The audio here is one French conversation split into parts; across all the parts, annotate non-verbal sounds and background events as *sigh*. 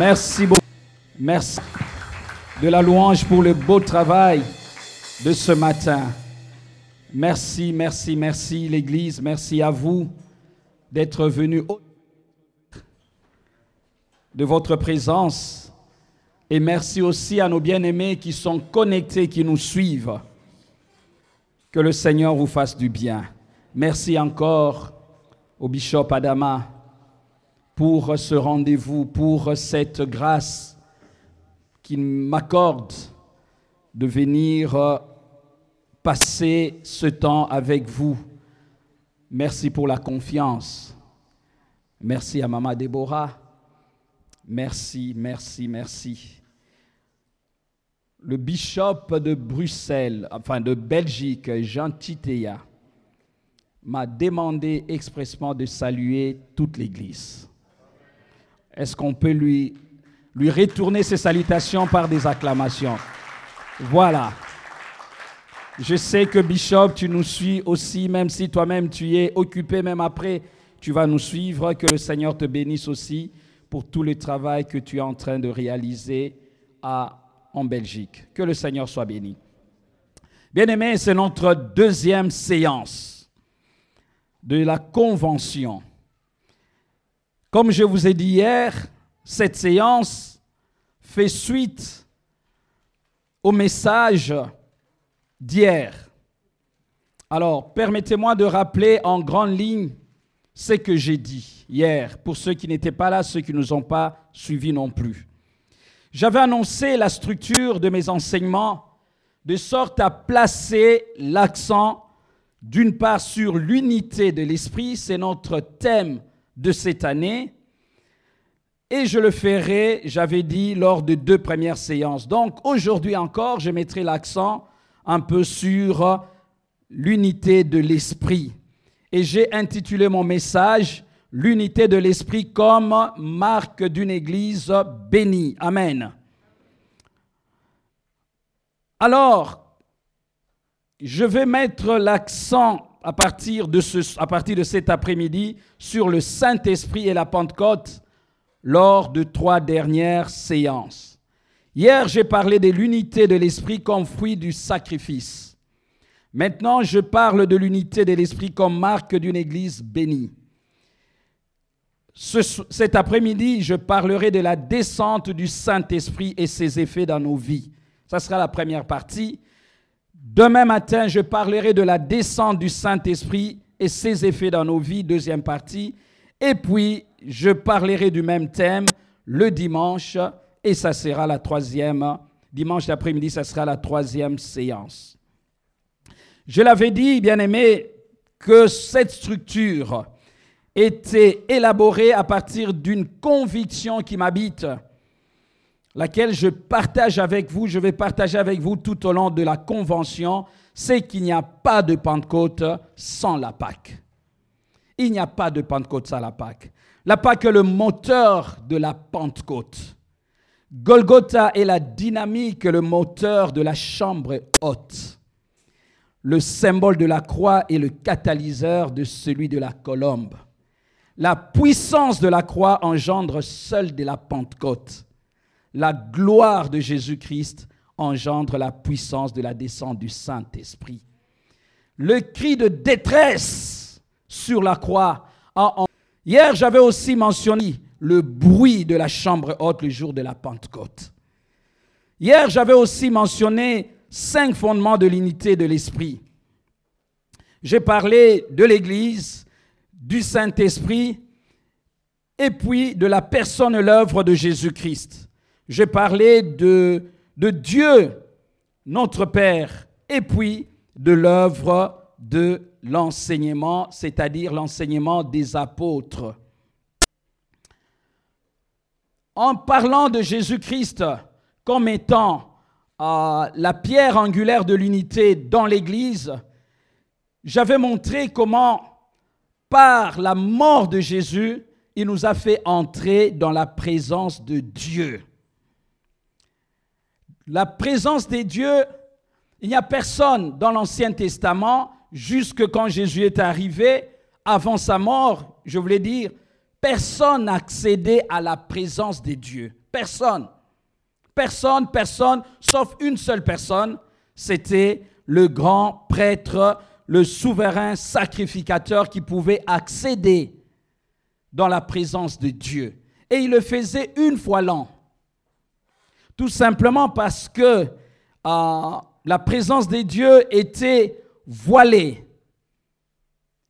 Merci beaucoup. Merci de la louange pour le beau travail de ce matin. Merci, merci, merci l'Église. Merci à vous d'être venus de votre présence. Et merci aussi à nos bien-aimés qui sont connectés, qui nous suivent. Que le Seigneur vous fasse du bien. Merci encore au bishop Adama pour ce rendez-vous, pour cette grâce qu'il m'accorde de venir passer ce temps avec vous. Merci pour la confiance. Merci à Maman Déborah. Merci, merci, merci. Le bishop de Bruxelles, enfin de Belgique, Jean Titéa, m'a demandé expressement de saluer toute l'Église. Est-ce qu'on peut lui, retourner ses salutations par des acclamations? Voilà. Je sais que Bishop, tu nous suis aussi, même si toi-même tu es occupé, même après, tu vas nous suivre. Que le Seigneur te bénisse aussi pour tout le travail que tu es en train de réaliser à, en Belgique. Que le Seigneur soit béni. Bien-aimés, c'est notre deuxième séance de la convention. Comme je vous ai dit hier, cette séance fait suite au message d'hier. Alors, permettez-moi de rappeler en grande ligne ce que j'ai dit hier, pour ceux qui n'étaient pas là, ceux qui ne nous ont pas suivis non plus. J'avais annoncé la structure de mes enseignements de sorte à placer l'accent d'une part sur l'unité de l'esprit, c'est notre thème de cette année, et je le ferai, j'avais dit, lors de deux premières séances. Donc aujourd'hui encore, je mettrai l'accent un peu sur l'unité de l'esprit. Et j'ai intitulé mon message L'unité de l'esprit comme marque d'une église bénie. Amen. Alors, je vais mettre l'accent à partir de, ce, à partir de cet après-midi sur le Saint-Esprit et la Pentecôte lors de trois dernières séances. Hier, j'ai parlé de l'unité de l'esprit comme fruit du sacrifice. Maintenant, je parle de l'unité de l'esprit comme marque d'une église bénie. cet après-midi, je parlerai de la descente du Saint-Esprit et ses effets dans nos vies. Ça sera la première partie. Demain matin, je parlerai de la descente du Saint-Esprit et ses effets dans nos vies, deuxième partie. Et puis, je parlerai du même thème le dimanche et ça sera la troisième, dimanche après-midi, ça sera la troisième séance. Je l'avais dit, bien aimé, que cette structure était élaborée à partir d'une conviction qui m'habite, laquelle je partage avec vous, je vais partager avec vous tout au long de la convention, c'est qu'il n'y a pas de Pentecôte sans la Pâque. Il n'y a pas de Pentecôte sans la Pâque. La Pâque est le moteur de la Pentecôte. Golgotha est la dynamique, le moteur de la chambre haute. Le symbole de la croix est le catalyseur de celui de la colombe. La puissance de la croix engendre seule de la Pentecôte. La gloire de Jésus-Christ engendre la puissance de la descente du Saint-Esprit. Le cri de détresse sur la croix. Hier, j'avais aussi mentionné le bruit de la chambre haute le jour de la Pentecôte. Hier, j'avais aussi mentionné cinq fondements de l'unité de l'Esprit. J'ai parlé de l'Église, du Saint-Esprit, et puis de la personne et l'œuvre de Jésus-Christ. J'ai parlé de, Dieu, notre Père, et puis de l'œuvre de l'enseignement, c'est-à-dire l'enseignement des apôtres en parlant de Jésus-Christ comme étant euh, la pierre angulaire de l'unité dans l'Église, j'avais montré comment, par la mort de Jésus, il nous a fait entrer dans la présence de Dieu. La présence des dieux, il n'y a personne dans l'Ancien Testament, jusque quand Jésus est arrivé, avant sa mort, je voulais dire, Personne n'accédait à la présence de Dieu. Personne. Personne, personne, sauf une seule personne, c'était le grand prêtre, le souverain sacrificateur qui pouvait accéder dans la présence de Dieu. Et il le faisait une fois l'an. Tout simplement parce que euh, la présence de Dieu était voilée.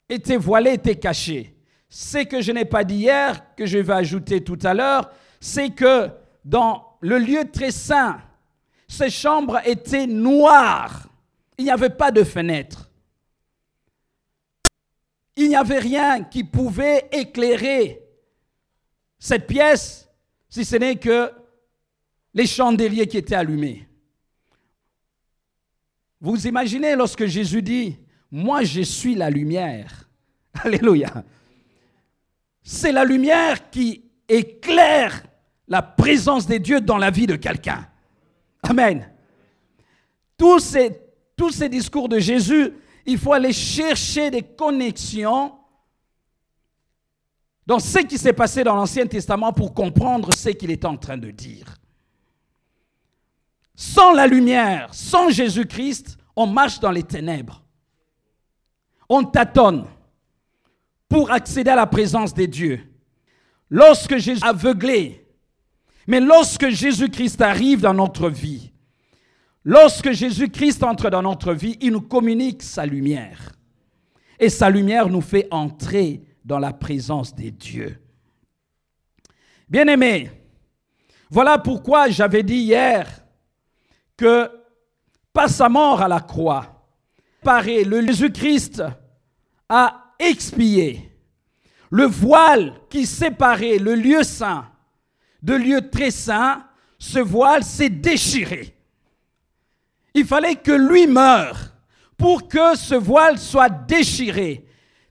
Était voilée, était cachée. Ce que je n'ai pas dit hier, que je vais ajouter tout à l'heure, c'est que dans le lieu très saint, ces chambres étaient noires. Il n'y avait pas de fenêtre. Il n'y avait rien qui pouvait éclairer cette pièce, si ce n'est que les chandeliers qui étaient allumés. Vous imaginez lorsque Jésus dit, moi je suis la lumière. *laughs* Alléluia. C'est la lumière qui éclaire la présence de Dieu dans la vie de quelqu'un. Amen. Tous ces, tous ces discours de Jésus, il faut aller chercher des connexions dans ce qui s'est passé dans l'Ancien Testament pour comprendre ce qu'il est en train de dire. Sans la lumière, sans Jésus-Christ, on marche dans les ténèbres. On tâtonne pour accéder à la présence des dieux. Lorsque Jésus aveuglé, mais lorsque Jésus-Christ arrive dans notre vie, lorsque Jésus-Christ entre dans notre vie, il nous communique sa lumière. Et sa lumière nous fait entrer dans la présence des dieux. Bien-aimés, voilà pourquoi j'avais dit hier que par sa mort à la croix, pareil, le Jésus-Christ a expié le voile qui séparait le lieu saint de lieu très saint, ce voile s'est déchiré. Il fallait que lui meure pour que ce voile soit déchiré.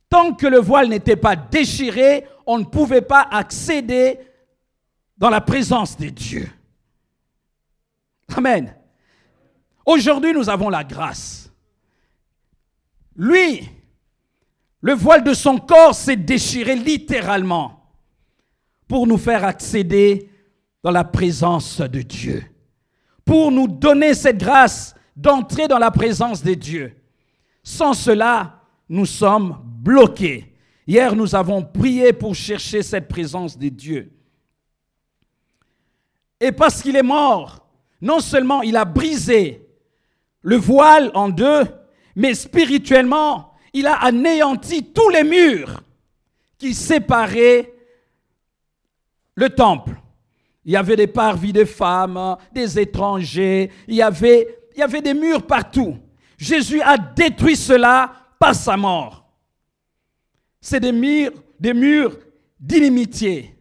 Tant que le voile n'était pas déchiré, on ne pouvait pas accéder dans la présence des dieux. Amen. Aujourd'hui, nous avons la grâce. Lui, le voile de son corps s'est déchiré littéralement pour nous faire accéder dans la présence de Dieu, pour nous donner cette grâce d'entrer dans la présence de Dieu. Sans cela, nous sommes bloqués. Hier, nous avons prié pour chercher cette présence de Dieu. Et parce qu'il est mort, non seulement il a brisé le voile en deux, mais spirituellement, il a anéanti tous les murs qui séparaient le temple. Il y avait des parvis de femmes, des étrangers, il y avait, avait des murs partout. Jésus a détruit cela par sa mort. C'est des murs, des murs d'inimitié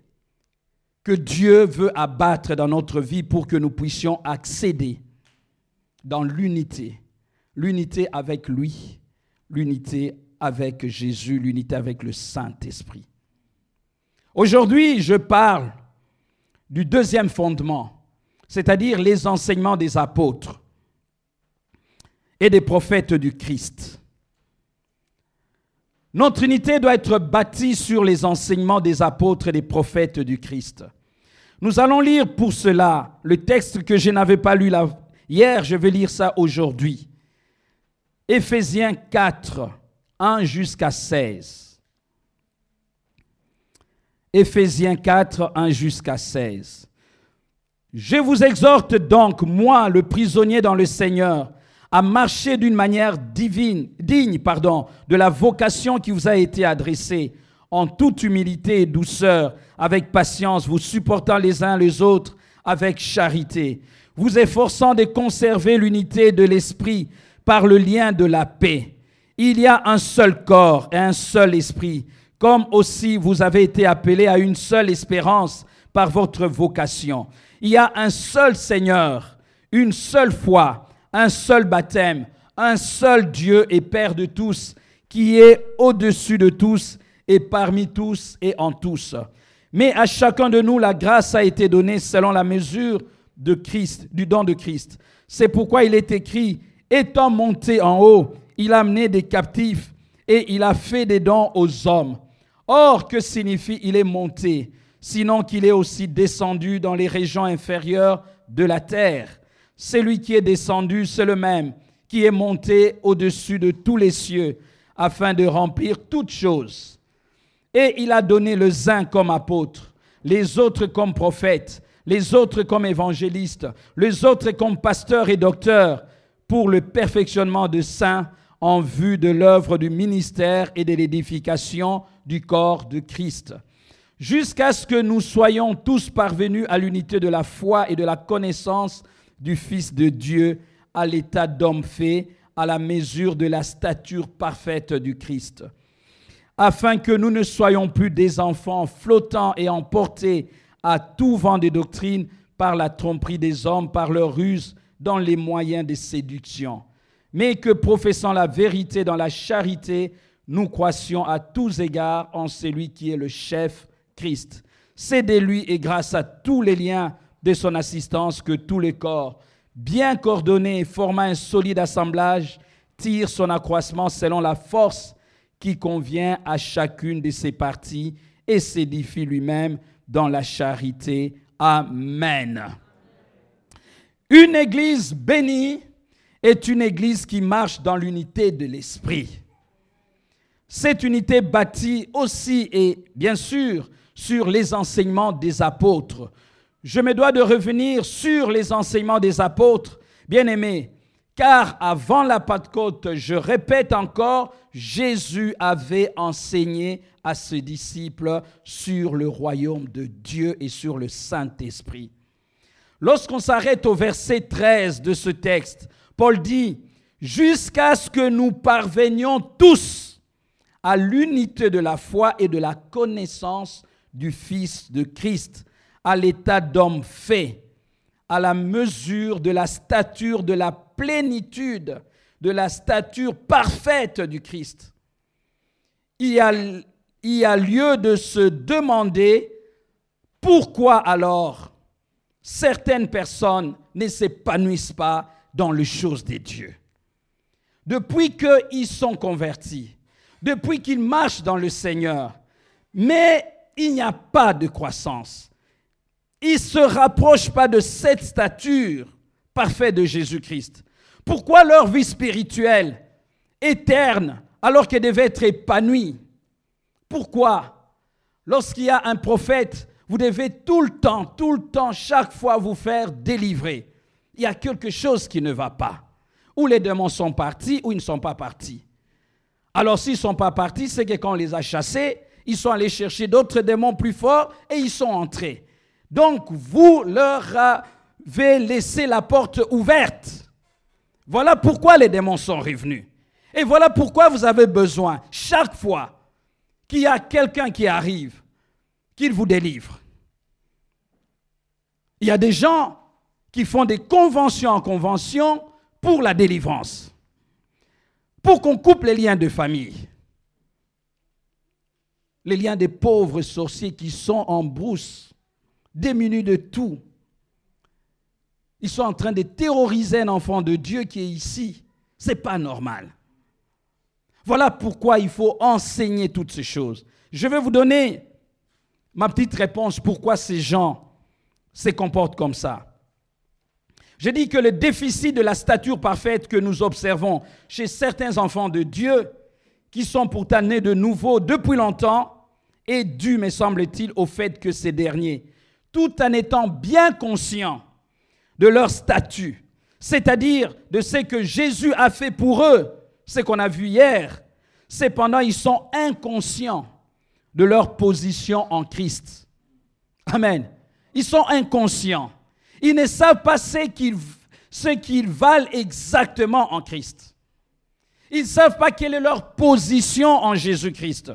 que Dieu veut abattre dans notre vie pour que nous puissions accéder dans l'unité. L'unité avec lui, l'unité avec Jésus, l'unité avec le Saint-Esprit. Aujourd'hui, je parle du deuxième fondement, c'est-à-dire les enseignements des apôtres et des prophètes du Christ. Notre unité doit être bâtie sur les enseignements des apôtres et des prophètes du Christ. Nous allons lire pour cela le texte que je n'avais pas lu hier, je vais lire ça aujourd'hui. Éphésiens 4, 1 jusqu'à 16. Éphésiens 4, 1 jusqu'à 16. Je vous exhorte donc, moi, le prisonnier dans le Seigneur, à marcher d'une manière divine, digne pardon, de la vocation qui vous a été adressée, en toute humilité et douceur, avec patience, vous supportant les uns les autres avec charité, vous efforçant de conserver l'unité de l'esprit par le lien de la paix. Il y a un seul corps et un seul esprit comme aussi vous avez été appelés à une seule espérance par votre vocation. Il y a un seul Seigneur, une seule foi, un seul baptême, un seul Dieu et Père de tous, qui est au-dessus de tous et parmi tous et en tous. Mais à chacun de nous, la grâce a été donnée selon la mesure de Christ, du don de Christ. C'est pourquoi il est écrit, étant monté en haut, il a amené des captifs et il a fait des dons aux hommes. Or, que signifie il est monté sinon qu'il est aussi descendu dans les régions inférieures de la terre? Celui qui est descendu, c'est le même, qui est monté au-dessus de tous les cieux, afin de remplir toutes choses. Et il a donné les uns comme apôtres, les autres comme prophètes, les autres comme évangélistes, les autres comme pasteurs et docteurs, pour le perfectionnement de saints en vue de l'œuvre du ministère et de l'édification du corps de Christ, jusqu'à ce que nous soyons tous parvenus à l'unité de la foi et de la connaissance du Fils de Dieu, à l'état d'homme fait, à la mesure de la stature parfaite du Christ, afin que nous ne soyons plus des enfants flottants et emportés à tout vent de doctrine par la tromperie des hommes, par leur ruse, dans les moyens de séduction mais que professant la vérité dans la charité, nous croissions à tous égards en celui qui est le chef, Christ. C'est de lui et grâce à tous les liens de son assistance que tous les corps, bien coordonnés et formant un solide assemblage, tirent son accroissement selon la force qui convient à chacune de ses parties et s'édifie lui-même dans la charité. Amen. Une église bénie est une église qui marche dans l'unité de l'esprit. Cette unité bâtie aussi et bien sûr sur les enseignements des apôtres. Je me dois de revenir sur les enseignements des apôtres, bien aimés, car avant la Pentecôte, je répète encore, Jésus avait enseigné à ses disciples sur le royaume de Dieu et sur le Saint-Esprit. Lorsqu'on s'arrête au verset 13 de ce texte, Paul dit, jusqu'à ce que nous parvenions tous à l'unité de la foi et de la connaissance du Fils de Christ, à l'état d'homme fait, à la mesure de la stature de la plénitude, de la stature parfaite du Christ. Il y a, il y a lieu de se demander pourquoi alors certaines personnes ne s'épanouissent pas dans les choses des dieux. Depuis qu'ils sont convertis, depuis qu'ils marchent dans le Seigneur, mais il n'y a pas de croissance. Ils ne se rapprochent pas de cette stature parfaite de Jésus-Christ. Pourquoi leur vie spirituelle éterne alors qu'elle devait être épanouie? Pourquoi? Lorsqu'il y a un prophète, vous devez tout le temps, tout le temps, chaque fois vous faire délivrer il y a quelque chose qui ne va pas. Ou les démons sont partis ou ils ne sont pas partis. Alors s'ils ne sont pas partis, c'est que quand on les a chassés, ils sont allés chercher d'autres démons plus forts et ils sont entrés. Donc vous leur avez laissé la porte ouverte. Voilà pourquoi les démons sont revenus. Et voilà pourquoi vous avez besoin, chaque fois qu'il y a quelqu'un qui arrive, qu'il vous délivre. Il y a des gens qui font des conventions en convention pour la délivrance, pour qu'on coupe les liens de famille, les liens des pauvres sorciers qui sont en brousse, démunis de tout. Ils sont en train de terroriser un enfant de Dieu qui est ici. Ce n'est pas normal. Voilà pourquoi il faut enseigner toutes ces choses. Je vais vous donner ma petite réponse pourquoi ces gens se comportent comme ça. Je dis que le déficit de la stature parfaite que nous observons chez certains enfants de Dieu, qui sont pourtant nés de nouveau depuis longtemps, est dû, me semble-t-il, au fait que ces derniers, tout en étant bien conscients de leur statut, c'est-à-dire de ce que Jésus a fait pour eux, ce qu'on a vu hier, cependant ils sont inconscients de leur position en Christ. Amen. Ils sont inconscients. Ils ne savent pas ce qu'ils, valent exactement en Christ. Ils ne savent pas quelle est leur position en Jésus-Christ.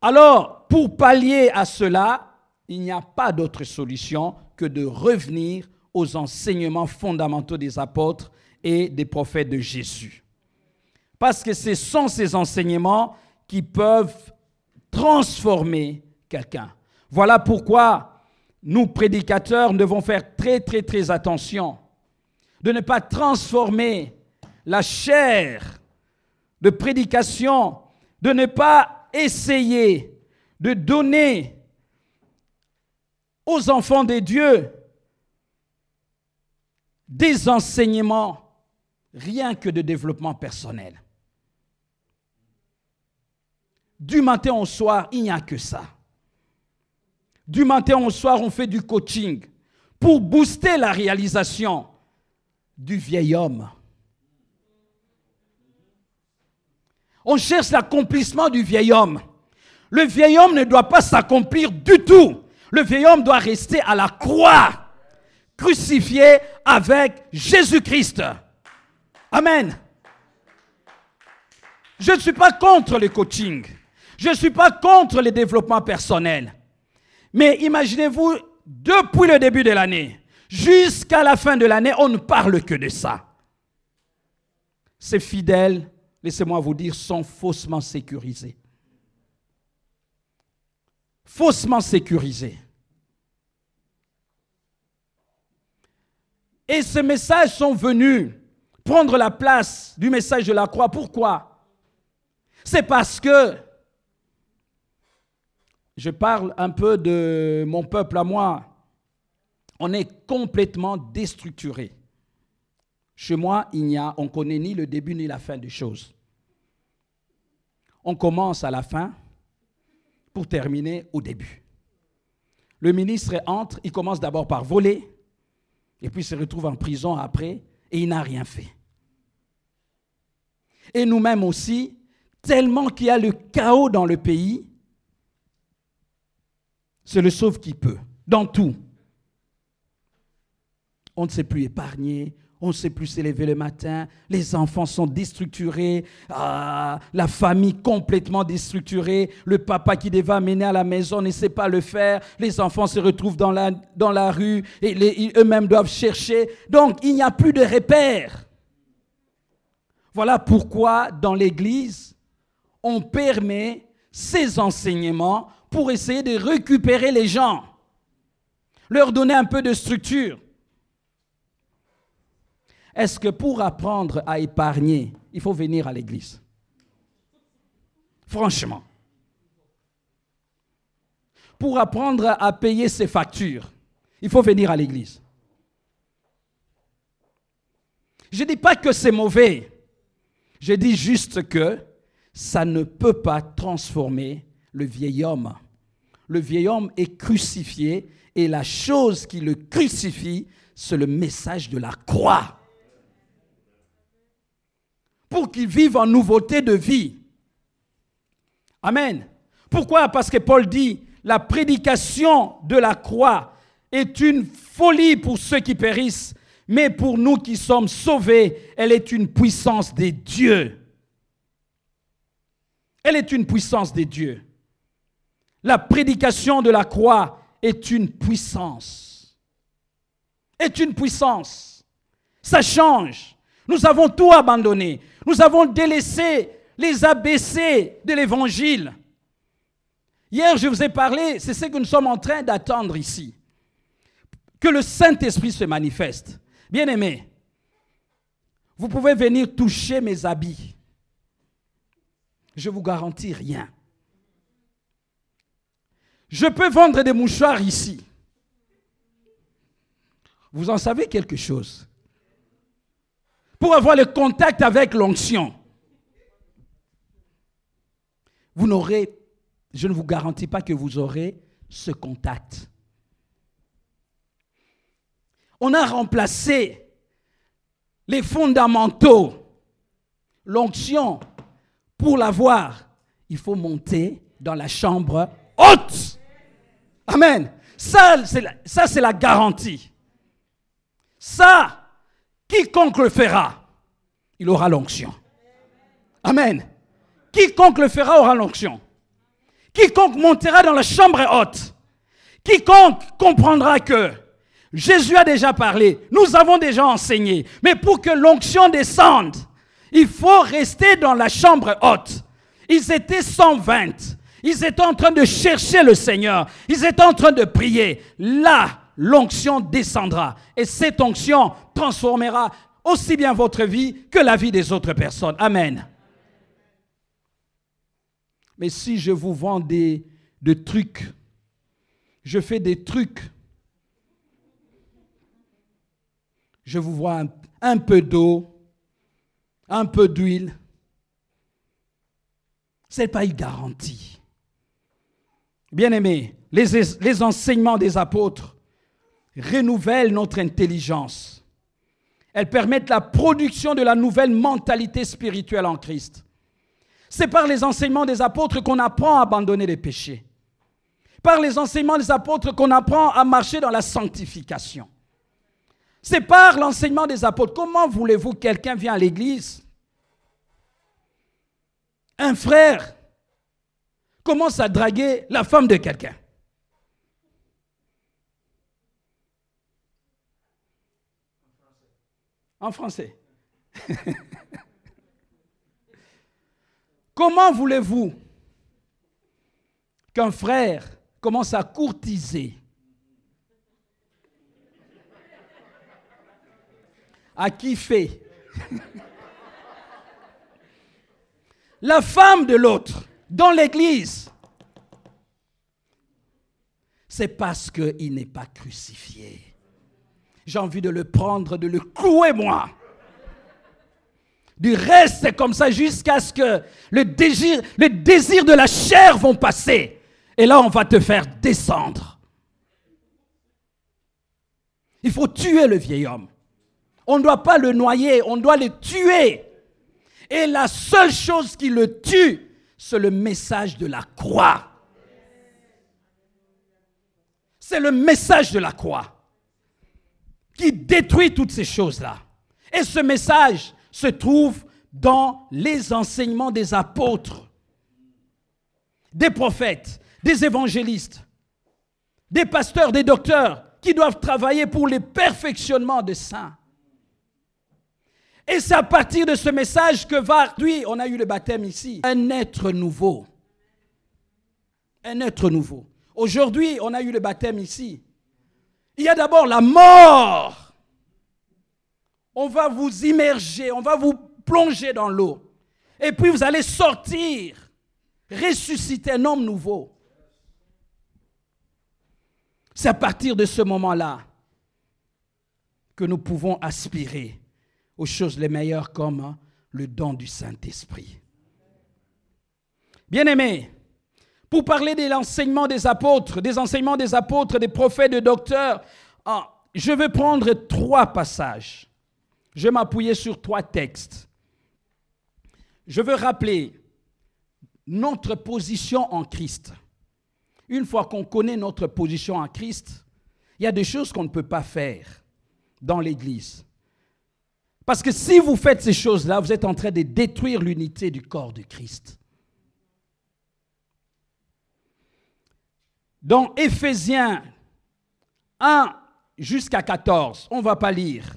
Alors, pour pallier à cela, il n'y a pas d'autre solution que de revenir aux enseignements fondamentaux des apôtres et des prophètes de Jésus. Parce que ce sont ces enseignements qui peuvent transformer quelqu'un. Voilà pourquoi nous, prédicateurs, devons faire très, très, très attention de ne pas transformer la chair de prédication, de ne pas essayer de donner aux enfants des dieux des enseignements, rien que de développement personnel. Du matin au soir, il n'y a que ça. Du matin au soir, on fait du coaching pour booster la réalisation du vieil homme. On cherche l'accomplissement du vieil homme. Le vieil homme ne doit pas s'accomplir du tout. Le vieil homme doit rester à la croix, crucifié avec Jésus-Christ. Amen. Je ne suis pas contre le coaching. Je ne suis pas contre le développement personnel. Mais imaginez-vous, depuis le début de l'année jusqu'à la fin de l'année, on ne parle que de ça. Ces fidèles, laissez-moi vous dire, sont faussement sécurisés. Faussement sécurisés. Et ces messages sont venus prendre la place du message de la croix. Pourquoi? C'est parce que je parle un peu de mon peuple à moi. On est complètement déstructuré. Chez moi, il n'y on connaît ni le début ni la fin des choses. On commence à la fin pour terminer au début. Le ministre entre, il commence d'abord par voler, et puis se retrouve en prison après, et il n'a rien fait. Et nous-mêmes aussi, tellement qu'il y a le chaos dans le pays, c'est le sauve qui peut, dans tout. On ne sait plus épargner, on ne sait plus s'élever le matin, les enfants sont déstructurés, ah, la famille complètement déstructurée, le papa qui devait amener à la maison ne sait pas le faire, les enfants se retrouvent dans la, dans la rue et eux-mêmes doivent chercher. Donc il n'y a plus de repères. Voilà pourquoi dans l'Église, on permet ces enseignements pour essayer de récupérer les gens, leur donner un peu de structure. Est-ce que pour apprendre à épargner, il faut venir à l'église? Franchement. Pour apprendre à payer ses factures, il faut venir à l'église. Je ne dis pas que c'est mauvais. Je dis juste que ça ne peut pas transformer le vieil homme le vieil homme est crucifié et la chose qui le crucifie, c'est le message de la croix. Pour qu'il vive en nouveauté de vie. Amen. Pourquoi? Parce que Paul dit, la prédication de la croix est une folie pour ceux qui périssent, mais pour nous qui sommes sauvés, elle est une puissance des dieux. Elle est une puissance des dieux. La prédication de la croix est une puissance. Est une puissance. Ça change. Nous avons tout abandonné. Nous avons délaissé les ABC de l'évangile. Hier, je vous ai parlé, c'est ce que nous sommes en train d'attendre ici. Que le Saint-Esprit se manifeste. Bien aimé, vous pouvez venir toucher mes habits. Je vous garantis rien. Je peux vendre des mouchoirs ici. Vous en savez quelque chose. Pour avoir le contact avec l'onction, vous n'aurez, je ne vous garantis pas que vous aurez ce contact. On a remplacé les fondamentaux, l'onction. Pour l'avoir, il faut monter dans la chambre haute. Amen. Ça, c'est la, garantie. Ça, quiconque le fera, il aura l'onction. Amen. Quiconque le fera aura l'onction. Quiconque montera dans la chambre haute, quiconque comprendra que Jésus a déjà parlé, nous avons déjà enseigné, mais pour que l'onction descende, il faut rester dans la chambre haute. Ils étaient 120. Ils étaient en train de chercher le Seigneur. Ils étaient en train de prier. Là, l'onction descendra. Et cette onction transformera aussi bien votre vie que la vie des autres personnes. Amen. Mais si je vous vends des, trucs je fais des trucs. Je vous vois un, peu d'eau, un peu d'huile. Ce n'est pas une garantie. Bien aimé, les enseignements des apôtres renouvellent notre intelligence. Elles permettent la production de la nouvelle mentalité spirituelle en Christ. C'est par les enseignements des apôtres qu'on apprend à abandonner les péchés. Par les enseignements des apôtres qu'on apprend à marcher dans la sanctification. C'est par l'enseignement des apôtres. Comment voulez-vous que quelqu'un vienne à l'église? Un frère commence à draguer la femme de quelqu'un? En français. *laughs* Comment voulez-vous qu'un frère commence à courtiser, à kiffer *laughs* la femme de l'autre dans l'église C'est parce qu'il n'est pas crucifié. J'ai envie de le prendre, de le clouer moi. Du reste, c'est comme ça jusqu'à ce que le désir, le désir de la chair vont passer. Et là, on va te faire descendre. Il faut tuer le vieil homme. On ne doit pas le noyer, on doit le tuer. Et la seule chose qui le tue, c'est le message de la croix. C'est le message de la croix qui détruit toutes ces choses-là. Et ce message, se trouve dans les enseignements des apôtres, des prophètes, des évangélistes, des pasteurs, des docteurs qui doivent travailler pour le perfectionnement des saints. Et c'est à partir de ce message que va, lui, on a eu le baptême ici, un être nouveau. Un être nouveau. Aujourd'hui, on a eu le baptême ici. Il y a d'abord la mort on va vous immerger, on va vous plonger dans l'eau. Et puis vous allez sortir, ressusciter un homme nouveau. C'est à partir de ce moment-là que nous pouvons aspirer aux choses les meilleures comme hein, le don du Saint-Esprit. Bien-aimés, pour parler de l'enseignement des apôtres, des enseignements des apôtres, des prophètes, des docteurs, ah, je vais prendre trois passages. Je vais m'appuyer sur trois textes. Je veux rappeler notre position en Christ. Une fois qu'on connaît notre position en Christ, il y a des choses qu'on ne peut pas faire dans l'Église. Parce que si vous faites ces choses-là, vous êtes en train de détruire l'unité du corps de Christ. Dans Éphésiens 1 jusqu'à 14, on ne va pas lire.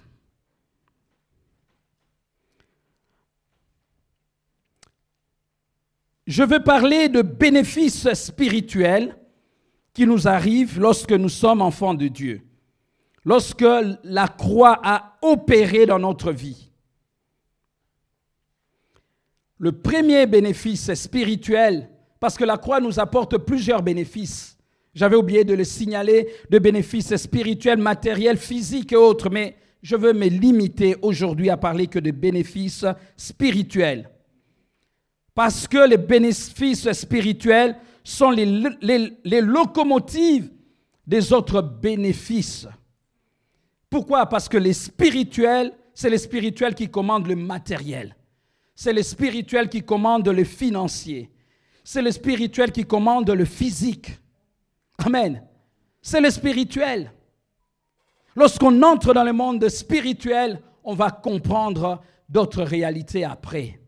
je veux parler de bénéfices spirituels qui nous arrivent lorsque nous sommes enfants de Dieu, lorsque la croix a opéré dans notre vie. Le premier bénéfice spirituel, parce que la croix nous apporte plusieurs bénéfices. J'avais oublié de le signaler, de bénéfices spirituels, matériels, physiques et autres, mais je veux me limiter aujourd'hui à parler que de bénéfices spirituels parce que les bénéfices spirituels sont les, locomotives des autres bénéfices. Pourquoi? Parce que les spirituels, c'est les spirituels qui commandent le matériel. C'est les spirituels qui commandent le financier. C'est les spirituels qui commandent le physique. Amen. C'est le spirituel. Lorsqu'on entre dans le monde spirituel, on va comprendre d'autres réalités après.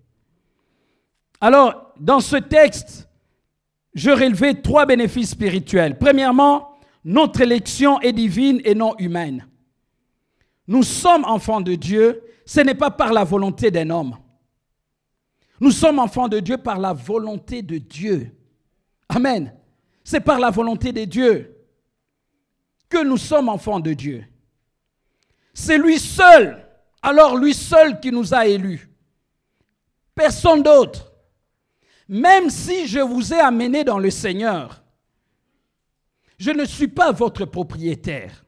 Alors, dans ce texte, je relevais trois bénéfices spirituels. Premièrement, notre élection est divine et non humaine. Nous sommes enfants de Dieu, ce n'est pas par la volonté d'un homme. Nous sommes enfants de Dieu par la volonté de Dieu. Amen. C'est par la volonté de Dieu que nous sommes enfants de Dieu. C'est lui seul, alors lui seul qui nous a élus. Personne d'autre même si je vous ai amené dans le Seigneur, Je ne suis pas votre propriétaire.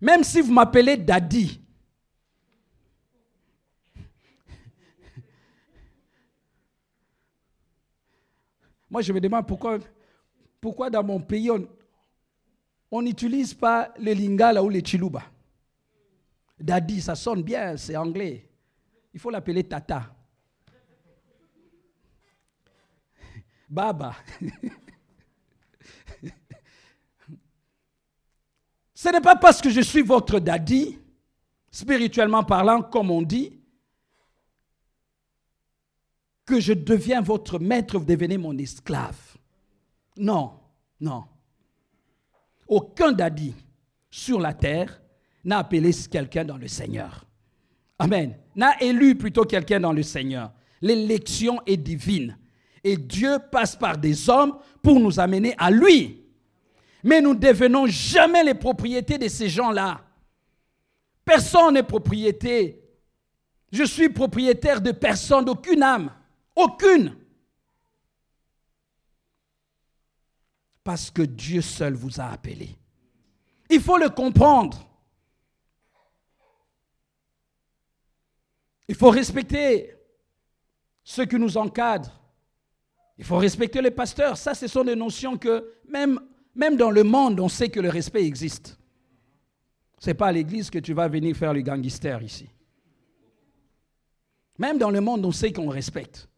Même si vous m'appelez daddy. Moi, je me demande pourquoi, pourquoi dans mon pays, on n'utilise pas le lingala ou le chiluba. Daddy, ça sonne bien, c'est anglais. Il faut l'appeler tata. Baba. Ce n'est pas parce que je suis votre daddy, spirituellement parlant, comme on dit, que je deviens votre maître, vous devenez mon esclave. Non, non. Aucun daddy sur la terre n'a appelé quelqu'un dans le Seigneur. Amen. N'a élu plutôt quelqu'un dans le Seigneur. L'élection est divine. Et Dieu passe par des hommes pour nous amener à lui. Mais nous ne devenons jamais les propriétés de ces gens-là. Personne n'est propriété. Je suis propriétaire de personne, d'aucune âme. Aucune. Parce que Dieu seul vous a appelé. Il faut le comprendre. Il faut respecter ceux qui nous encadrent. Il faut respecter les pasteurs. Ça, ce sont des notions que même dans le monde, on sait que le respect existe. Ce n'est pas à l'église que tu vas venir faire le gangster ici. Même dans le monde, on sait qu'on respecte.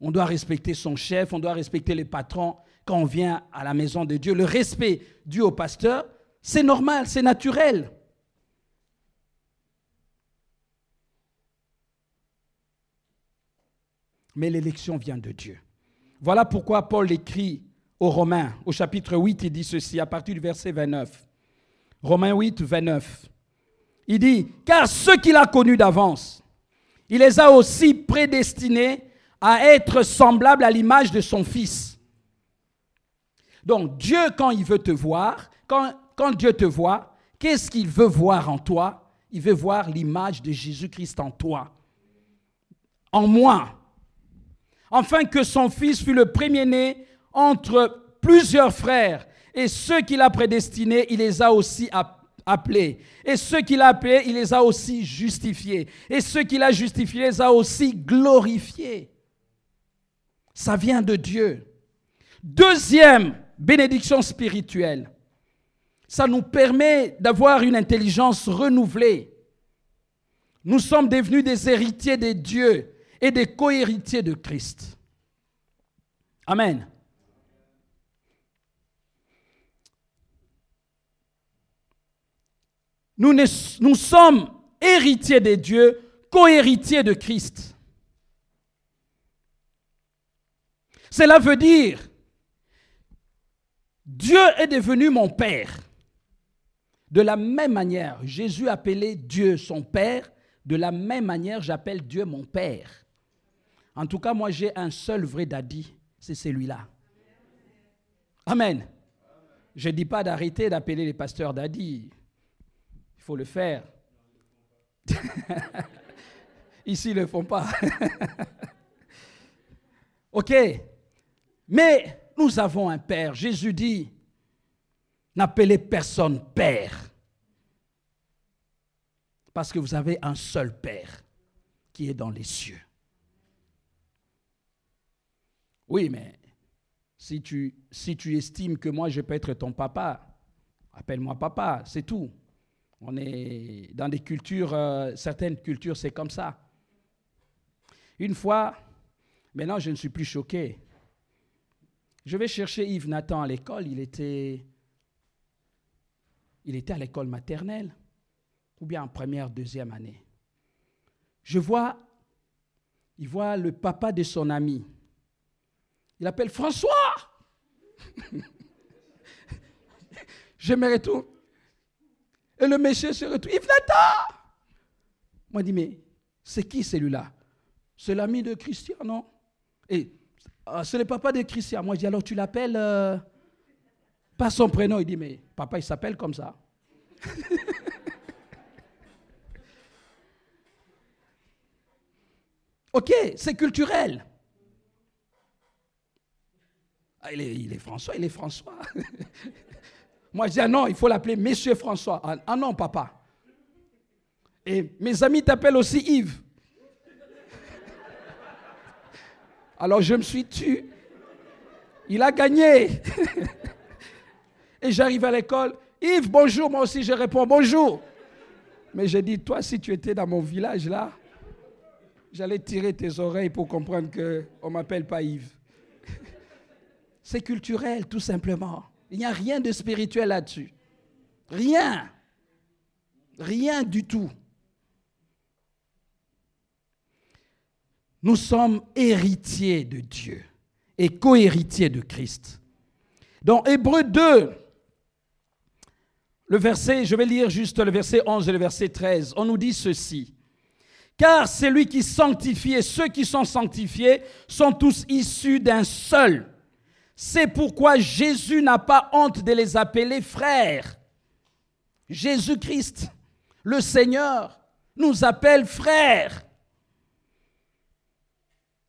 On doit respecter son chef, on doit respecter les patrons quand on vient à la maison de Dieu. Le respect dû au pasteur, c'est normal, c'est naturel. Mais l'élection vient de Dieu. Voilà pourquoi Paul écrit aux Romains, au chapitre 8, il dit ceci à partir du verset 29. Romains 8, 29. Il dit, car ceux qu'il a connus d'avance, il les a aussi prédestinés à être semblables à l'image de son Fils. Donc Dieu, quand il veut te voir, quand, Dieu te voit, qu'est-ce qu'il veut voir en toi? Il veut voir l'image de Jésus-Christ en toi, en moi. Enfin que son Fils fût le premier-né entre plusieurs frères. Et ceux qu'il a prédestinés, il les a aussi appelés. Et ceux qu'il a appelés, il les a aussi justifiés. Et ceux qu'il a justifiés, il les a aussi glorifiés. Ça vient de Dieu. Deuxième bénédiction spirituelle. Ça nous permet d'avoir une intelligence renouvelée. Nous sommes devenus des héritiers de Dieu et des co-héritiers de Christ. Amen. Nous, sommes héritiers de Dieu, co-héritiers de Christ. Cela veut dire, Dieu est devenu mon Père. De la même manière, Jésus appelait Dieu son Père, de la même manière, j'appelle Dieu mon Père. En tout cas, moi, j'ai un seul vrai daddy, c'est celui-là. Amen. Je ne dis pas d'arrêter d'appeler les pasteurs daddy faut le faire. *laughs* Ici, ils ne le font pas. *laughs* ok. Mais nous avons un Père. Jésus dit, n'appelez personne Père. Parce que vous avez un seul Père qui est dans les cieux. Oui, mais si tu, si tu estimes que moi je peux être ton papa, appelle-moi papa, c'est tout. On est dans des cultures, euh, certaines cultures, c'est comme ça. Une fois, maintenant je ne suis plus choqué. Je vais chercher Yves Nathan à l'école. Il était, il était à l'école maternelle, ou bien en première, deuxième année. Je vois, il voit le papa de son ami. Il appelle François. *laughs* je me retourne. Et le monsieur se retrouve, Yves Nathan Moi, je dis, mais c'est qui celui-là? C'est l'ami de Christian, non? Ah, ce n'est papa de Christian. Moi, je dis, alors tu l'appelles euh, pas son prénom. Il dit, mais papa, il s'appelle comme ça. *laughs* ok, c'est culturel. Ah, il, est, il est François, il est François. *laughs* Moi, je dis, ah non, il faut l'appeler Monsieur François. Ah, ah non, papa. Et mes amis t'appellent aussi Yves. Alors je me suis tué. Il a gagné. *laughs* Et j'arrive à l'école. Yves, bonjour. Moi aussi, je réponds bonjour. Mais j'ai dit, toi, si tu étais dans mon village là, j'allais tirer tes oreilles pour comprendre qu'on ne m'appelle pas Yves. *laughs* C'est culturel, tout simplement. Il n'y a rien de spirituel là-dessus. Rien. Rien du tout. Nous sommes héritiers de Dieu et co-héritiers de Christ. Dans Hébreu 2, le verset, je vais lire juste le verset 11 et le verset 13, on nous dit ceci. Car c'est lui qui sanctifie et ceux qui sont sanctifiés sont tous issus d'un seul. C'est pourquoi Jésus n'a pas honte de les appeler frères. Jésus-Christ, le Seigneur, nous appelle frères.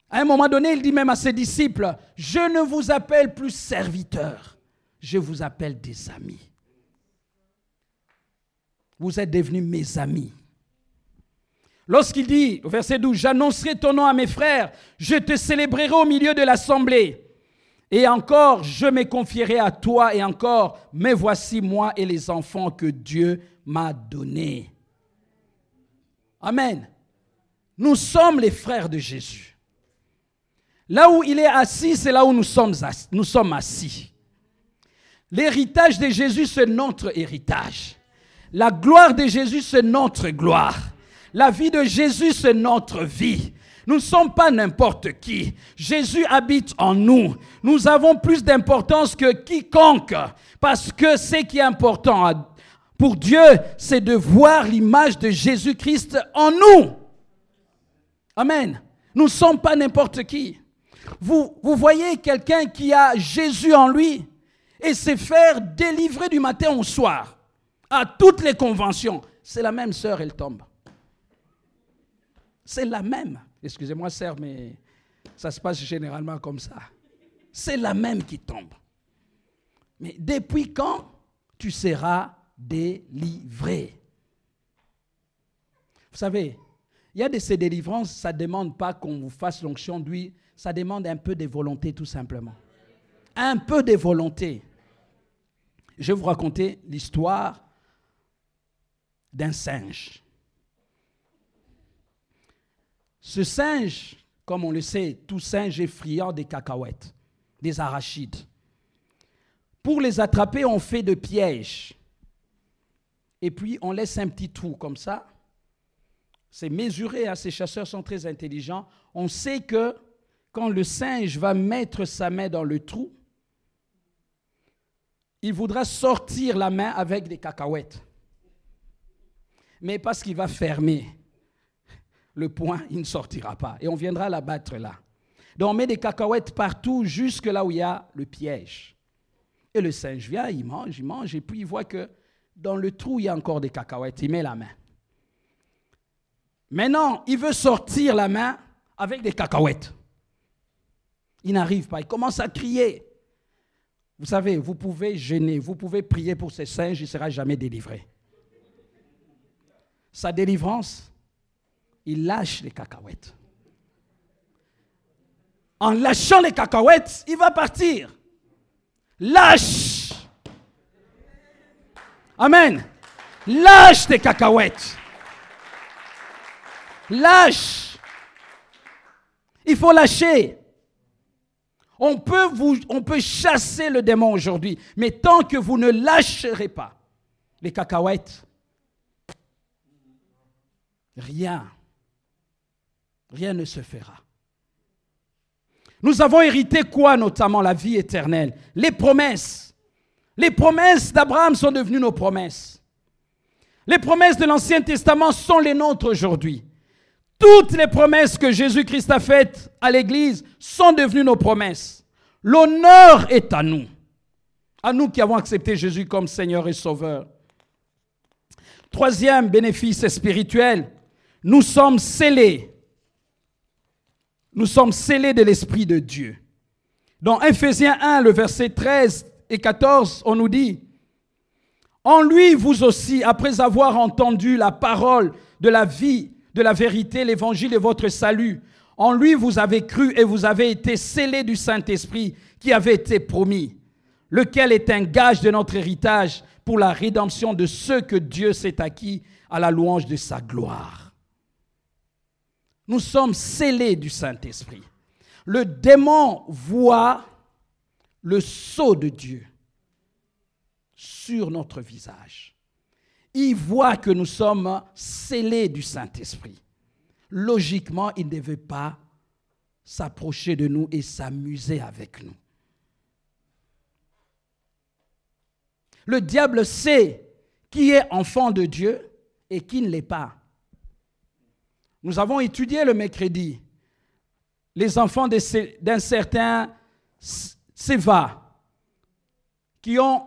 À un moment donné, il dit même à ses disciples, je ne vous appelle plus serviteurs, je vous appelle des amis. Vous êtes devenus mes amis. Lorsqu'il dit, au verset 12, j'annoncerai ton nom à mes frères, je te célébrerai au milieu de l'assemblée. Et encore, je me confierai à toi, et encore, mais voici moi et les enfants que Dieu m'a donnés. Amen. Nous sommes les frères de Jésus. Là où il est assis, c'est là où nous sommes, assis. L'héritage de Jésus, c'est notre héritage. La gloire de Jésus, c'est notre gloire. La vie de Jésus, c'est notre vie. Nous ne sommes pas n'importe qui. Jésus habite en nous. Nous avons plus d'importance que quiconque. Parce que ce qui est important pour Dieu, c'est de voir l'image de Jésus-Christ en nous. Amen. Nous ne sommes pas n'importe qui. Vous, voyez quelqu'un qui a Jésus en lui et s'est faire délivrer du matin au soir à toutes les conventions. C'est la même sœur, elle tombe. C'est la même. Excusez-moi, sœur, mais ça se passe généralement comme ça. C'est la même qui tombe. Mais depuis quand tu seras délivré? Vous savez, il y a de ces délivrances, ça ne demande pas qu'on vous fasse l'onction d'huile ça demande un peu de volonté tout simplement. Un peu de volonté. Je vais vous raconter l'histoire d'un singe. Ce singe, comme on le sait, tout singe est friand des cacahuètes, des arachides. Pour les attraper, on fait de pièges. Et puis, on laisse un petit trou comme ça. C'est mesuré, hein, ces chasseurs sont très intelligents. On sait que quand le singe va mettre sa main dans le trou, il voudra sortir la main avec des cacahuètes. Mais parce qu'il va fermer le poing, il ne sortira pas. Et on viendra la battre là. Donc on met des cacahuètes partout, jusque là où il y a le piège. Et le singe vient, il mange, il mange, et puis il voit que dans le trou, il y a encore des cacahuètes. Il met la main. Maintenant, il veut sortir la main avec des cacahuètes. Il n'arrive pas. Il commence à crier. Vous savez, vous pouvez gêner, vous pouvez prier pour ces singes, il ne sera jamais délivré. Sa délivrance, il lâche les cacahuètes. En lâchant les cacahuètes, il va partir. Lâche. Amen. Lâche tes cacahuètes. Lâche. Il faut lâcher. On peut, vous, on peut chasser le démon aujourd'hui, mais tant que vous ne lâcherez pas les cacahuètes, rien, rien ne se fera. Nous avons hérité quoi, notamment la vie éternelle? Les promesses. Les promesses d'Abraham sont devenues nos promesses. Les promesses de l'Ancien Testament sont les nôtres aujourd'hui. Toutes les promesses que Jésus-Christ a faites à l'Église sont devenues nos promesses. L'honneur est à nous, à nous qui avons accepté Jésus comme Seigneur et Sauveur. Troisième bénéfice spirituel, nous sommes scellés. Nous sommes scellés de l'Esprit de Dieu. Dans Ephésiens 1, le verset 13 et 14, on nous dit, En lui, vous aussi, après avoir entendu la parole de la vie, de la vérité, l'évangile et votre salut, en lui, vous avez cru et vous avez été scellés du Saint-Esprit qui avait été promis, lequel est un gage de notre héritage pour la rédemption de ceux que Dieu s'est acquis à la louange de sa gloire. Nous sommes scellés du Saint-Esprit. Le démon voit le sceau de Dieu sur notre visage. Il voit que nous sommes scellés du Saint-Esprit. Logiquement, il ne veut pas s'approcher de nous et s'amuser avec nous. Le diable sait qui est enfant de Dieu et qui ne l'est pas. Nous avons étudié le mercredi les enfants d'un certain Séva qui ont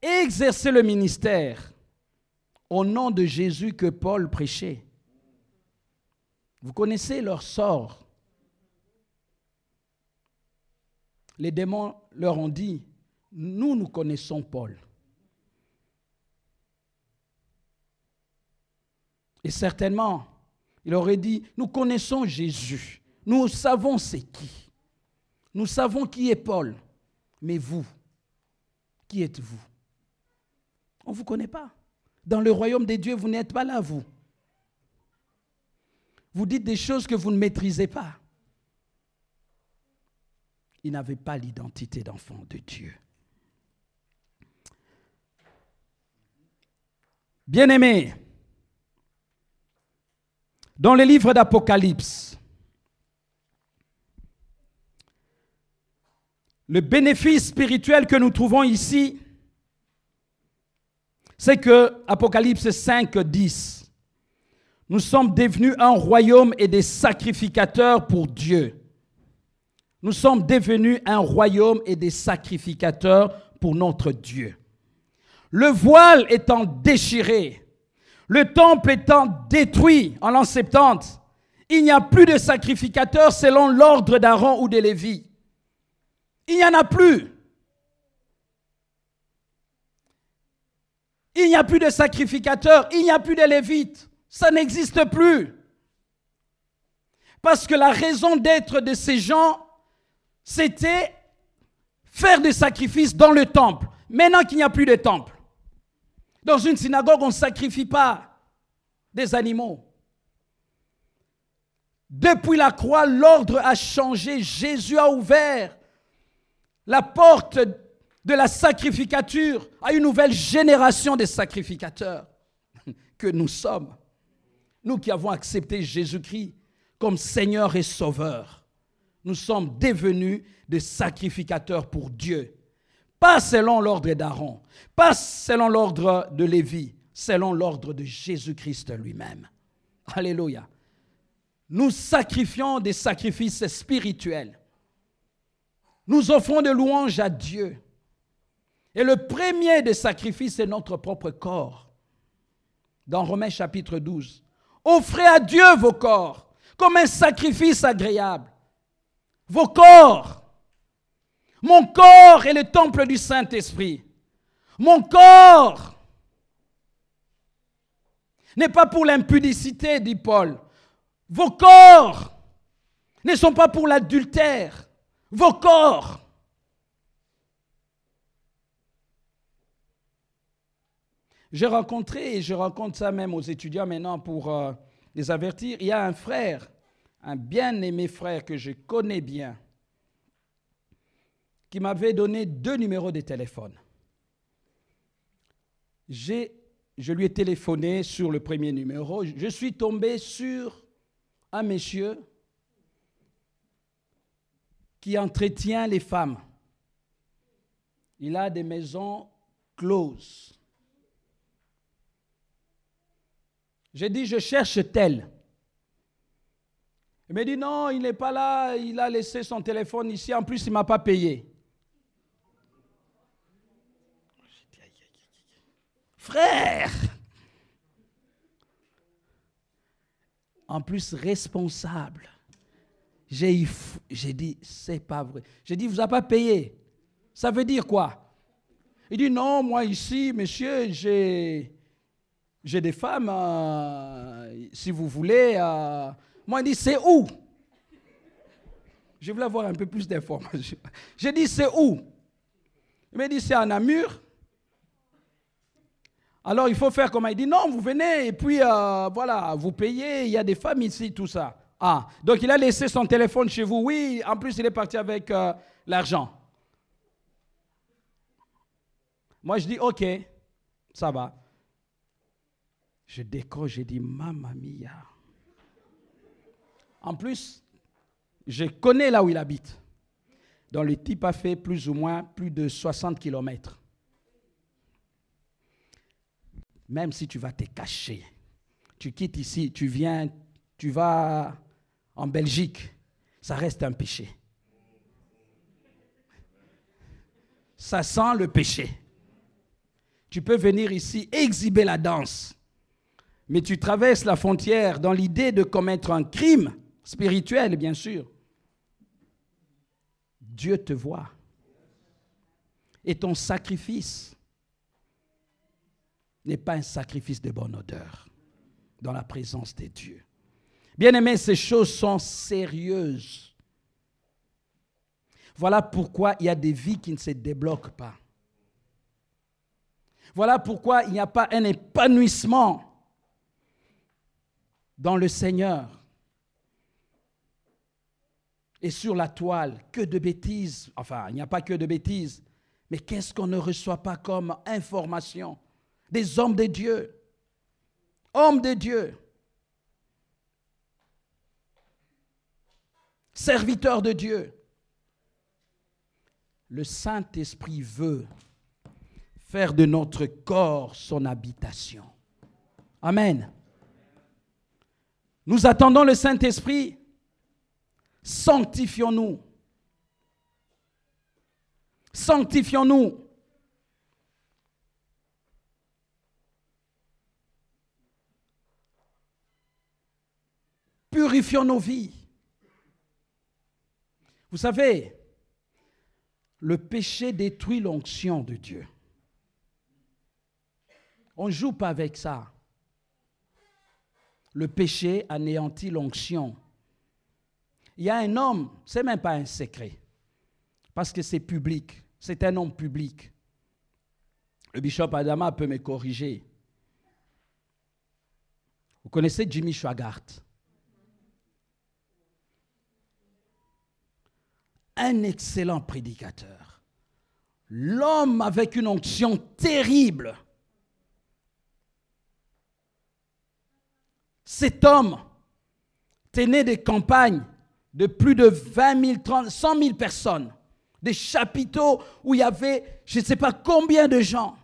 exercé le ministère au nom de Jésus que Paul prêchait. Vous connaissez leur sort. Les démons leur ont dit, nous, nous connaissons Paul. Et certainement, il aurait dit, nous connaissons Jésus. Nous savons c'est qui. Nous savons qui est Paul. Mais vous, qui êtes-vous? On ne vous connaît pas. Dans le royaume des dieux, vous n'êtes pas là, vous. Vous dites des choses que vous ne maîtrisez pas. Il n'avait pas l'identité d'enfant de Dieu. Bien-aimés, dans le livre d'Apocalypse, le bénéfice spirituel que nous trouvons ici, c'est que Apocalypse 5, 10, nous sommes devenus un royaume et des sacrificateurs pour Dieu. Nous sommes devenus un royaume et des sacrificateurs pour notre Dieu. Le voile étant déchiré, le temple étant détruit en l'an 70, il n'y a plus de sacrificateurs selon l'ordre d'Aaron ou de Lévi. Il n'y en a plus. Il n'y a plus de sacrificateurs, il n'y a plus de lévites. Ça n'existe plus. Parce que la raison d'être de ces gens, c'était faire des sacrifices dans le temple. Maintenant qu'il n'y a plus de temple, dans une synagogue, on ne sacrifie pas des animaux. Depuis la croix, l'ordre a changé. Jésus a ouvert la porte de la sacrificature à une nouvelle génération de sacrificateurs *laughs* que nous sommes. Nous qui avons accepté Jésus-Christ comme Seigneur et Sauveur, nous sommes devenus des sacrificateurs pour Dieu. Pas selon l'ordre d'Aaron, pas selon l'ordre de Lévi, selon l'ordre de Jésus-Christ lui-même. Alléluia. Nous sacrifions des sacrifices spirituels. Nous offrons de louanges à Dieu. Et le premier des sacrifices est notre propre corps. Dans Romains chapitre 12. Offrez à Dieu vos corps comme un sacrifice agréable. Vos corps mon corps est le temple du Saint-Esprit. Mon corps n'est pas pour l'impudicité, dit Paul. Vos corps ne sont pas pour l'adultère. Vos corps. J'ai rencontré, et je rencontre ça même aux étudiants maintenant pour euh, les avertir, il y a un frère, un bien-aimé frère que je connais bien, qui m'avait donné deux numéros de téléphone. Je lui ai téléphoné sur le premier numéro. Je suis tombé sur un monsieur qui entretient les femmes. Il a des maisons closes. J'ai dit, je cherche tel. Il m'a dit, non, il n'est pas là, il a laissé son téléphone ici, en plus il ne m'a pas payé. Frère En plus responsable. J'ai dit, c'est pas vrai. J'ai dit, vous n'avez pas payé. Ça veut dire quoi? Il dit, non, moi ici, monsieur, j'ai, j'ai des femmes, euh, si vous voulez. Euh. Moi, il dit, c'est où? Je voulais avoir un peu plus d'informations. J'ai dit, c'est où? Il m'a dit, c'est à Namur. Alors il faut faire comme il dit, non, vous venez et puis euh, voilà, vous payez, il y a des femmes ici, tout ça. Ah, donc il a laissé son téléphone chez vous, oui, en plus il est parti avec l'argent. Moi je dis, ok, ça va. Je décroche, je dis, mamma mia. En plus, je connais là où il habite. Donc le type a fait plus ou moins plus de 60 kilomètres. même si tu vas te cacher, tu quittes ici, tu viens, tu vas en Belgique, ça reste un péché. Ça sent le péché. Tu peux venir ici exhiber la danse, mais tu traverses la frontière dans l'idée de commettre un crime spirituel, bien sûr. Dieu te voit. Et ton sacrifice n'est pas un sacrifice de bonne odeur dans la présence de Dieu. Bien aimé, ces choses sont sérieuses. Voilà pourquoi il y a des vies qui ne se débloquent pas. Voilà pourquoi il n'y a pas un épanouissement dans le Seigneur. Et sur la toile, que de bêtises. Enfin, il n'y a pas que de bêtises. Mais qu'est-ce qu'on ne reçoit pas comme information? Des hommes de Dieu. Hommes de Dieu. Serviteurs de Dieu. Le Saint-Esprit veut faire de notre corps son habitation. Amen. Nous attendons le Saint-Esprit. Sanctifions-nous. Sanctifions-nous. Purifions nos vies. Vous savez, le péché détruit l'onction de Dieu. On ne joue pas avec ça. Le péché anéantit l'onction. Il y a un homme, ce n'est même pas un secret, parce que c'est public, c'est un homme public. Le bishop Adama peut me corriger. Vous connaissez Jimmy Schwagart un excellent prédicateur. L'homme avec une onction terrible. Cet homme tenait des campagnes de plus de 20 000, 30, 100 000 personnes, des chapiteaux où il y avait je ne sais pas combien de gens.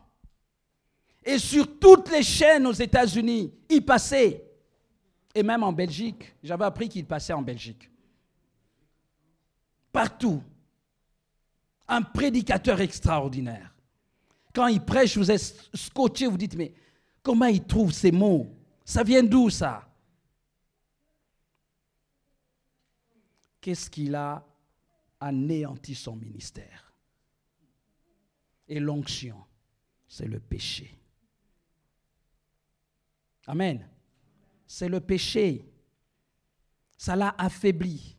Et sur toutes les chaînes aux États-Unis, il passait. Et même en Belgique, j'avais appris qu'il passait en Belgique partout. Un prédicateur extraordinaire. Quand il prêche, vous êtes scotché, vous dites, mais comment il trouve ces mots? Ça vient d'où ça? Qu'est-ce qu'il a anéanti son ministère? Et l'onction, c'est le péché. Amen. C'est le péché. Ça l'a affaibli.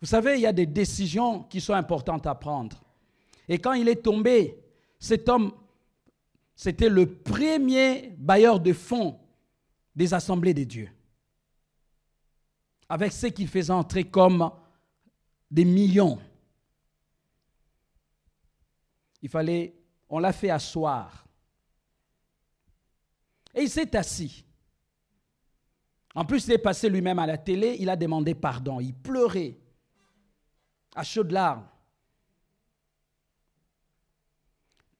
Vous savez, il y a des décisions qui sont importantes à prendre. Et quand il est tombé, cet homme, c'était le premier bailleur de fonds des assemblées des dieux. Avec ce qu'il faisait entrer comme des millions. Il fallait, on l'a fait asseoir. Et il s'est assis. En plus, il est passé lui-même à la télé, il a demandé pardon, il pleurait à chaudes larmes.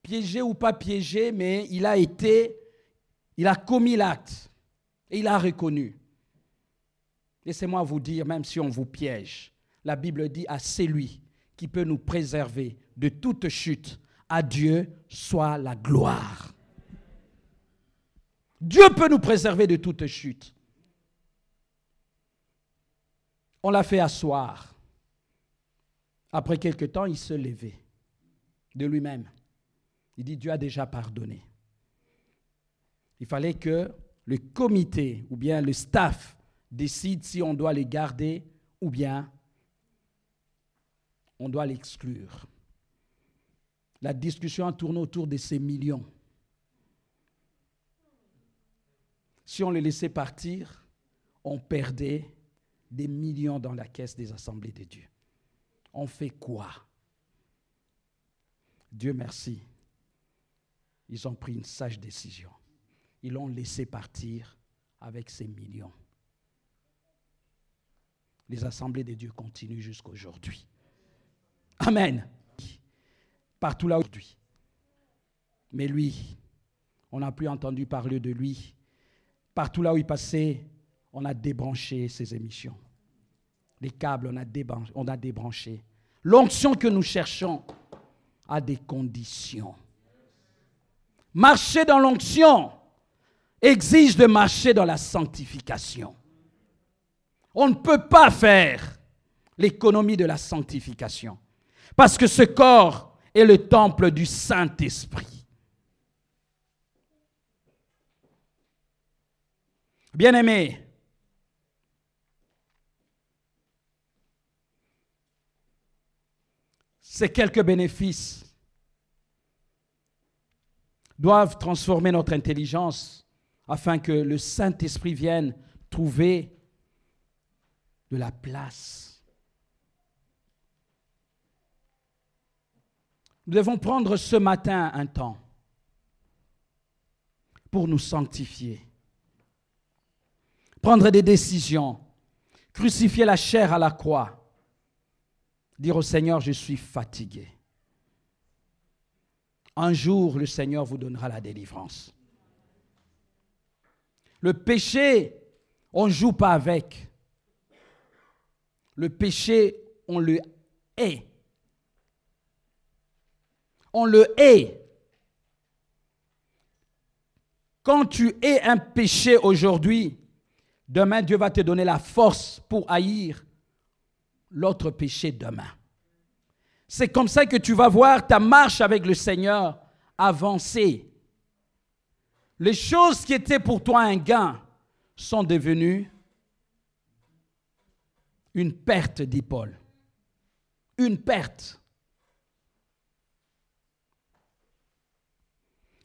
Piégé ou pas piégé, mais il a été, il a commis l'acte et il a reconnu. Laissez-moi vous dire, même si on vous piège, la Bible dit à celui qui peut nous préserver de toute chute, à Dieu soit la gloire. Dieu peut nous préserver de toute chute. On l'a fait asseoir. Après quelque temps, il se levait de lui-même. Il dit, Dieu a déjà pardonné. Il fallait que le comité ou bien le staff décide si on doit les garder ou bien on doit l'exclure. La discussion a tourné autour de ces millions. Si on les laissait partir, on perdait des millions dans la caisse des assemblées de Dieu. On fait quoi? Dieu merci. Ils ont pris une sage décision. Ils l'ont laissé partir avec ces millions. Les assemblées de Dieu continuent jusqu'à aujourd'hui. Amen. Partout là aujourd'hui. Mais lui, on n'a plus entendu parler de lui. Partout là où il passait, on a débranché ses émissions. Les câbles, on a débranché. On a débranché. L'onction que nous cherchons a des conditions. Marcher dans l'onction exige de marcher dans la sanctification. On ne peut pas faire l'économie de la sanctification. Parce que ce corps est le temple du Saint-Esprit. Bien-aimés, ces quelques bénéfices doivent transformer notre intelligence afin que le Saint-Esprit vienne trouver de la place. Nous devons prendre ce matin un temps pour nous sanctifier, prendre des décisions, crucifier la chair à la croix, dire au Seigneur, je suis fatigué. Un jour, le Seigneur vous donnera la délivrance. Le péché, on ne joue pas avec. Le péché, on le hait. On le hait. Quand tu hais un péché aujourd'hui, demain Dieu va te donner la force pour haïr l'autre péché demain. C'est comme ça que tu vas voir ta marche avec le Seigneur avancer. Les choses qui étaient pour toi un gain sont devenues une perte, dit Paul. Une perte.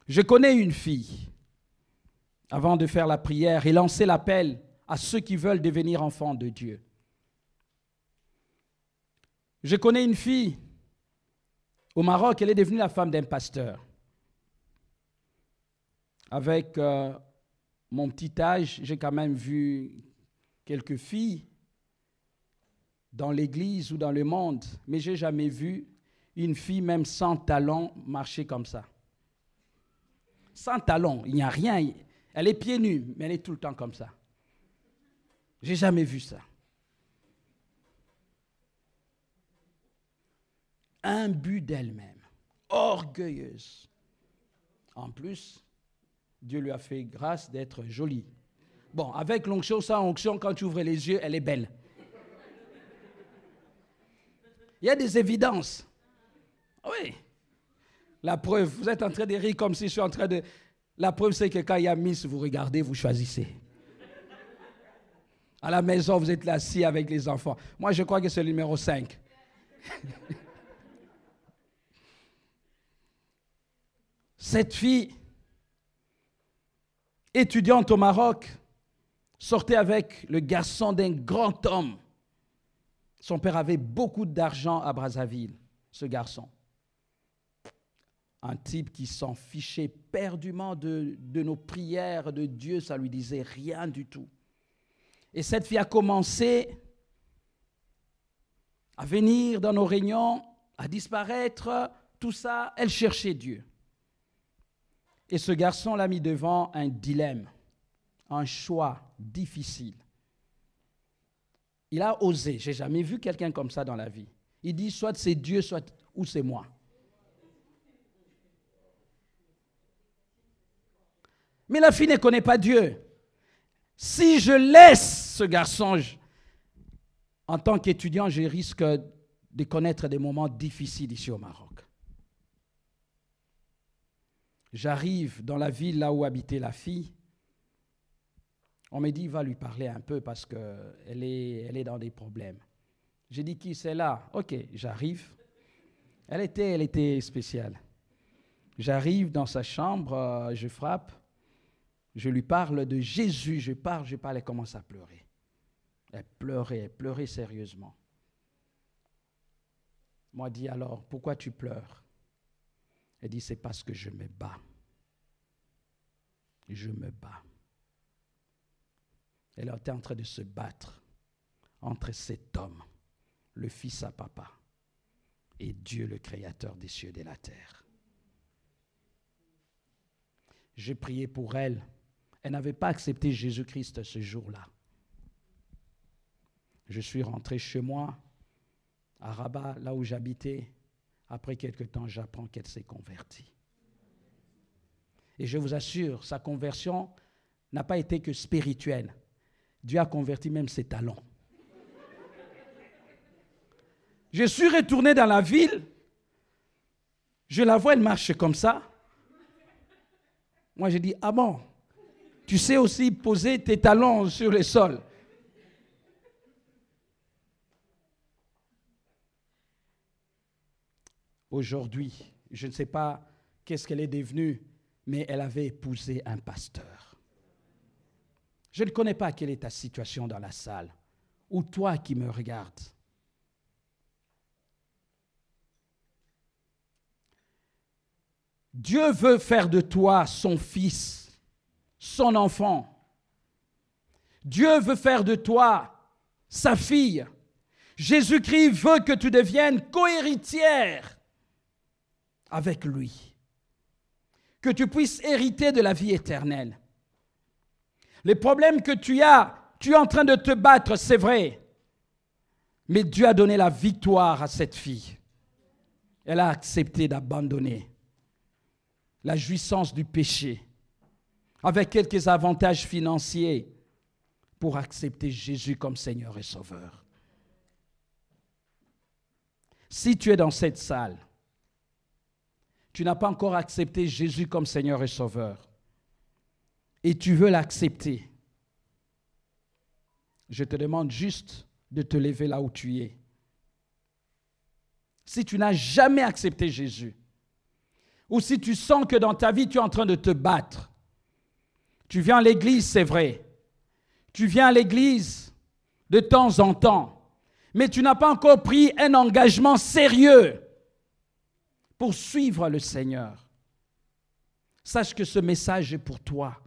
Je connais une fille, avant de faire la prière et lancer l'appel à ceux qui veulent devenir enfants de Dieu. Je connais une fille au Maroc, elle est devenue la femme d'un pasteur. Avec euh, mon petit âge, j'ai quand même vu quelques filles dans l'église ou dans le monde, mais j'ai jamais vu une fille, même sans talons, marcher comme ça. Sans talons, il n'y a rien. Elle est pieds nus, mais elle est tout le temps comme ça. J'ai jamais vu ça. but d'elle-même, orgueilleuse. En plus, Dieu lui a fait grâce d'être jolie. Bon, avec l'onction, sans onction, quand tu ouvres les yeux, elle est belle. Il y a des évidences. Oui. La preuve, vous êtes en train de rire comme si je suis en train de... La preuve, c'est que quand il y a Miss, vous regardez, vous choisissez. À la maison, vous êtes là assis avec les enfants. Moi, je crois que c'est le numéro 5. *laughs* Cette fille, étudiante au Maroc, sortait avec le garçon d'un grand homme. Son père avait beaucoup d'argent à Brazzaville, ce garçon. Un type qui s'en fichait perdument de, de, nos prières, de Dieu, ça lui disait rien du tout. Et cette fille a commencé à venir dans nos réunions, à disparaître, tout ça, elle cherchait Dieu. Et ce garçon l'a mis devant un dilemme, un choix difficile. Il a osé. J'ai jamais vu quelqu'un comme ça dans la vie. Il dit soit c'est Dieu, soit ou c'est moi. Mais la fille ne connaît pas Dieu. Si je laisse ce garçon, En tant qu'étudiant, je risque de connaître des moments difficiles ici au Maroc. J'arrive dans la ville là où habitait la fille. On me dit, va lui parler un peu parce qu'elle est, dans des problèmes. J'ai dit, qui c'est là? Ok, j'arrive. Elle était, elle était spéciale. J'arrive dans sa chambre, euh, je frappe, je lui parle de Jésus, je parle, je parle, elle commence à pleurer. Elle pleurait, elle pleurait sérieusement. Moi, dit alors, pourquoi tu pleures? Elle dit, c'est parce que je me bats. Je me bats. Elle était en train de se battre entre cet homme, le fils à papa, et Dieu, le créateur des cieux et de la terre. J'ai prié pour elle. Elle n'avait pas accepté Jésus-Christ ce jour-là. Je suis rentré chez moi, à Rabat, là où j'habitais. Après quelque temps, j'apprends qu'elle s'est convertie. Et je vous assure, sa conversion n'a pas été que spirituelle. Dieu a converti même ses talents. Je suis retourné dans la ville. Je la vois, elle marche comme ça. Moi, j'ai dit, ah bon, tu sais aussi poser tes talons sur le sol. Aujourd'hui, je ne sais pas qu'est-ce qu'elle est devenue, mais elle avait épousé un pasteur. Je ne connais pas quelle est ta situation dans la salle, ou toi qui me regardes. Dieu veut faire de toi son fils, son enfant. Dieu veut faire de toi sa fille. Jésus-Christ veut que tu deviennes cohéritière avec lui, que tu puisses hériter de la vie éternelle. Les problèmes que tu as, tu es en train de te battre, c'est vrai, mais Dieu a donné la victoire à cette fille. Elle a accepté d'abandonner la jouissance du péché, avec quelques avantages financiers, pour accepter Jésus comme Seigneur et Sauveur. Si tu es dans cette salle, tu n'as pas encore accepté Jésus comme Seigneur et Sauveur, et tu veux l'accepter, je te demande juste de te lever là où tu es. Si tu n'as jamais accepté Jésus, ou si tu sens que dans ta vie, tu es en train de te battre. Tu viens à l'église, c'est vrai. Tu viens à l'église de temps en temps. Mais tu n'as pas encore pris un engagement sérieux pour suivre le Seigneur. Sache que ce message est pour toi.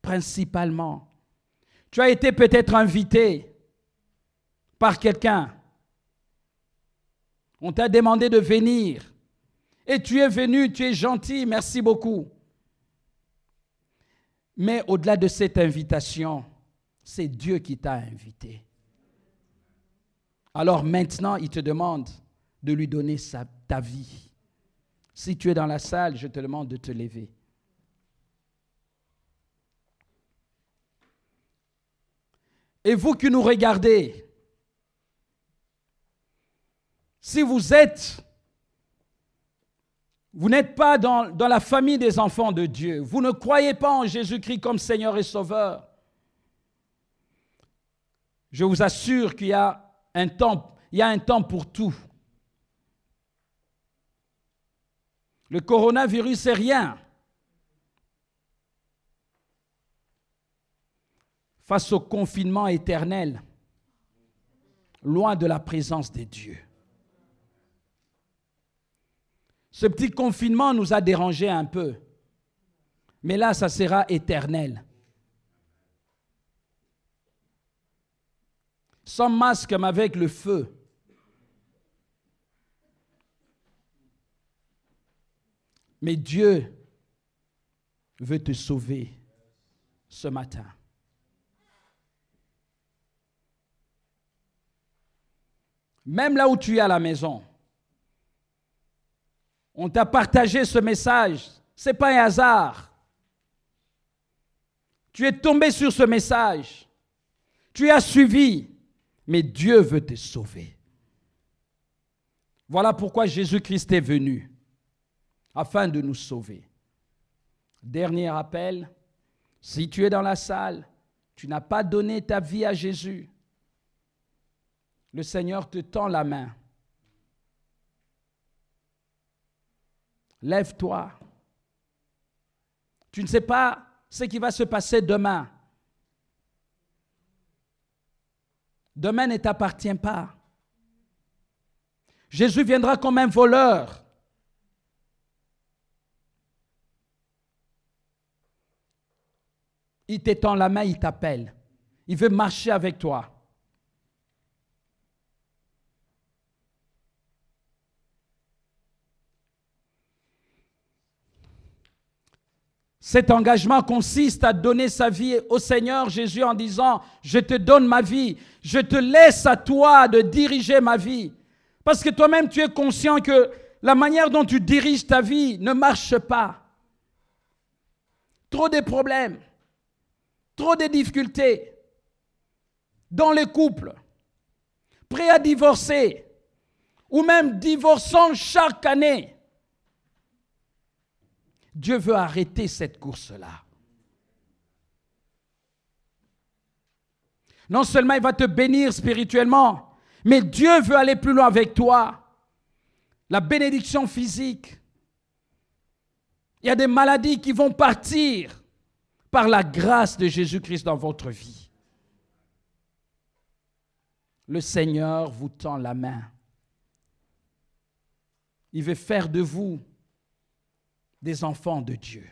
Principalement. Tu as été peut-être invité par quelqu'un. On t'a demandé de venir. Et tu es venu, tu es gentil, merci beaucoup. Mais au-delà de cette invitation, c'est Dieu qui t'a invité. Alors maintenant, il te demande de lui donner sa, ta vie. Si tu es dans la salle, je te demande de te lever. Et vous qui nous regardez, si vous êtes vous n'êtes pas dans, la famille des enfants de Dieu. Vous ne croyez pas en Jésus-Christ comme Seigneur et Sauveur. Je vous assure qu'il y a un temps, il y a un temps pour tout. Le coronavirus, c'est rien. Face au confinement éternel, loin de la présence des dieux. Ce petit confinement nous a dérangé un peu. Mais là, ça sera éternel. Sans masque, mais avec le feu. Mais Dieu veut te sauver ce matin. Même là où tu es à la maison, on t'a partagé ce message. Ce n'est pas un hasard. Tu es tombé sur ce message. Tu as suivi. Mais Dieu veut te sauver. Voilà pourquoi Jésus-Christ est venu, afin de nous sauver. Dernier appel, si tu es dans la salle, tu n'as pas donné ta vie à Jésus, le Seigneur te tend la main. Lève-toi. Tu ne sais pas ce qui va se passer demain. Demain ne t'appartient pas. Jésus viendra comme un voleur. Il t'étend la main, il t'appelle. Il veut marcher avec toi. Cet engagement consiste à donner sa vie au Seigneur Jésus en disant, je te donne ma vie, je te laisse à toi de diriger ma vie. Parce que toi-même, tu es conscient que la manière dont tu diriges ta vie ne marche pas. Trop de problèmes, trop de difficultés dans les couples, prêts à divorcer, ou même divorçant chaque année. Dieu veut arrêter cette course-là. Non seulement il va te bénir spirituellement, mais Dieu veut aller plus loin avec toi. La bénédiction physique. Il y a des maladies qui vont partir par la grâce de Jésus-Christ dans votre vie. Le Seigneur vous tend la main. Il veut faire de vous des enfants de Dieu.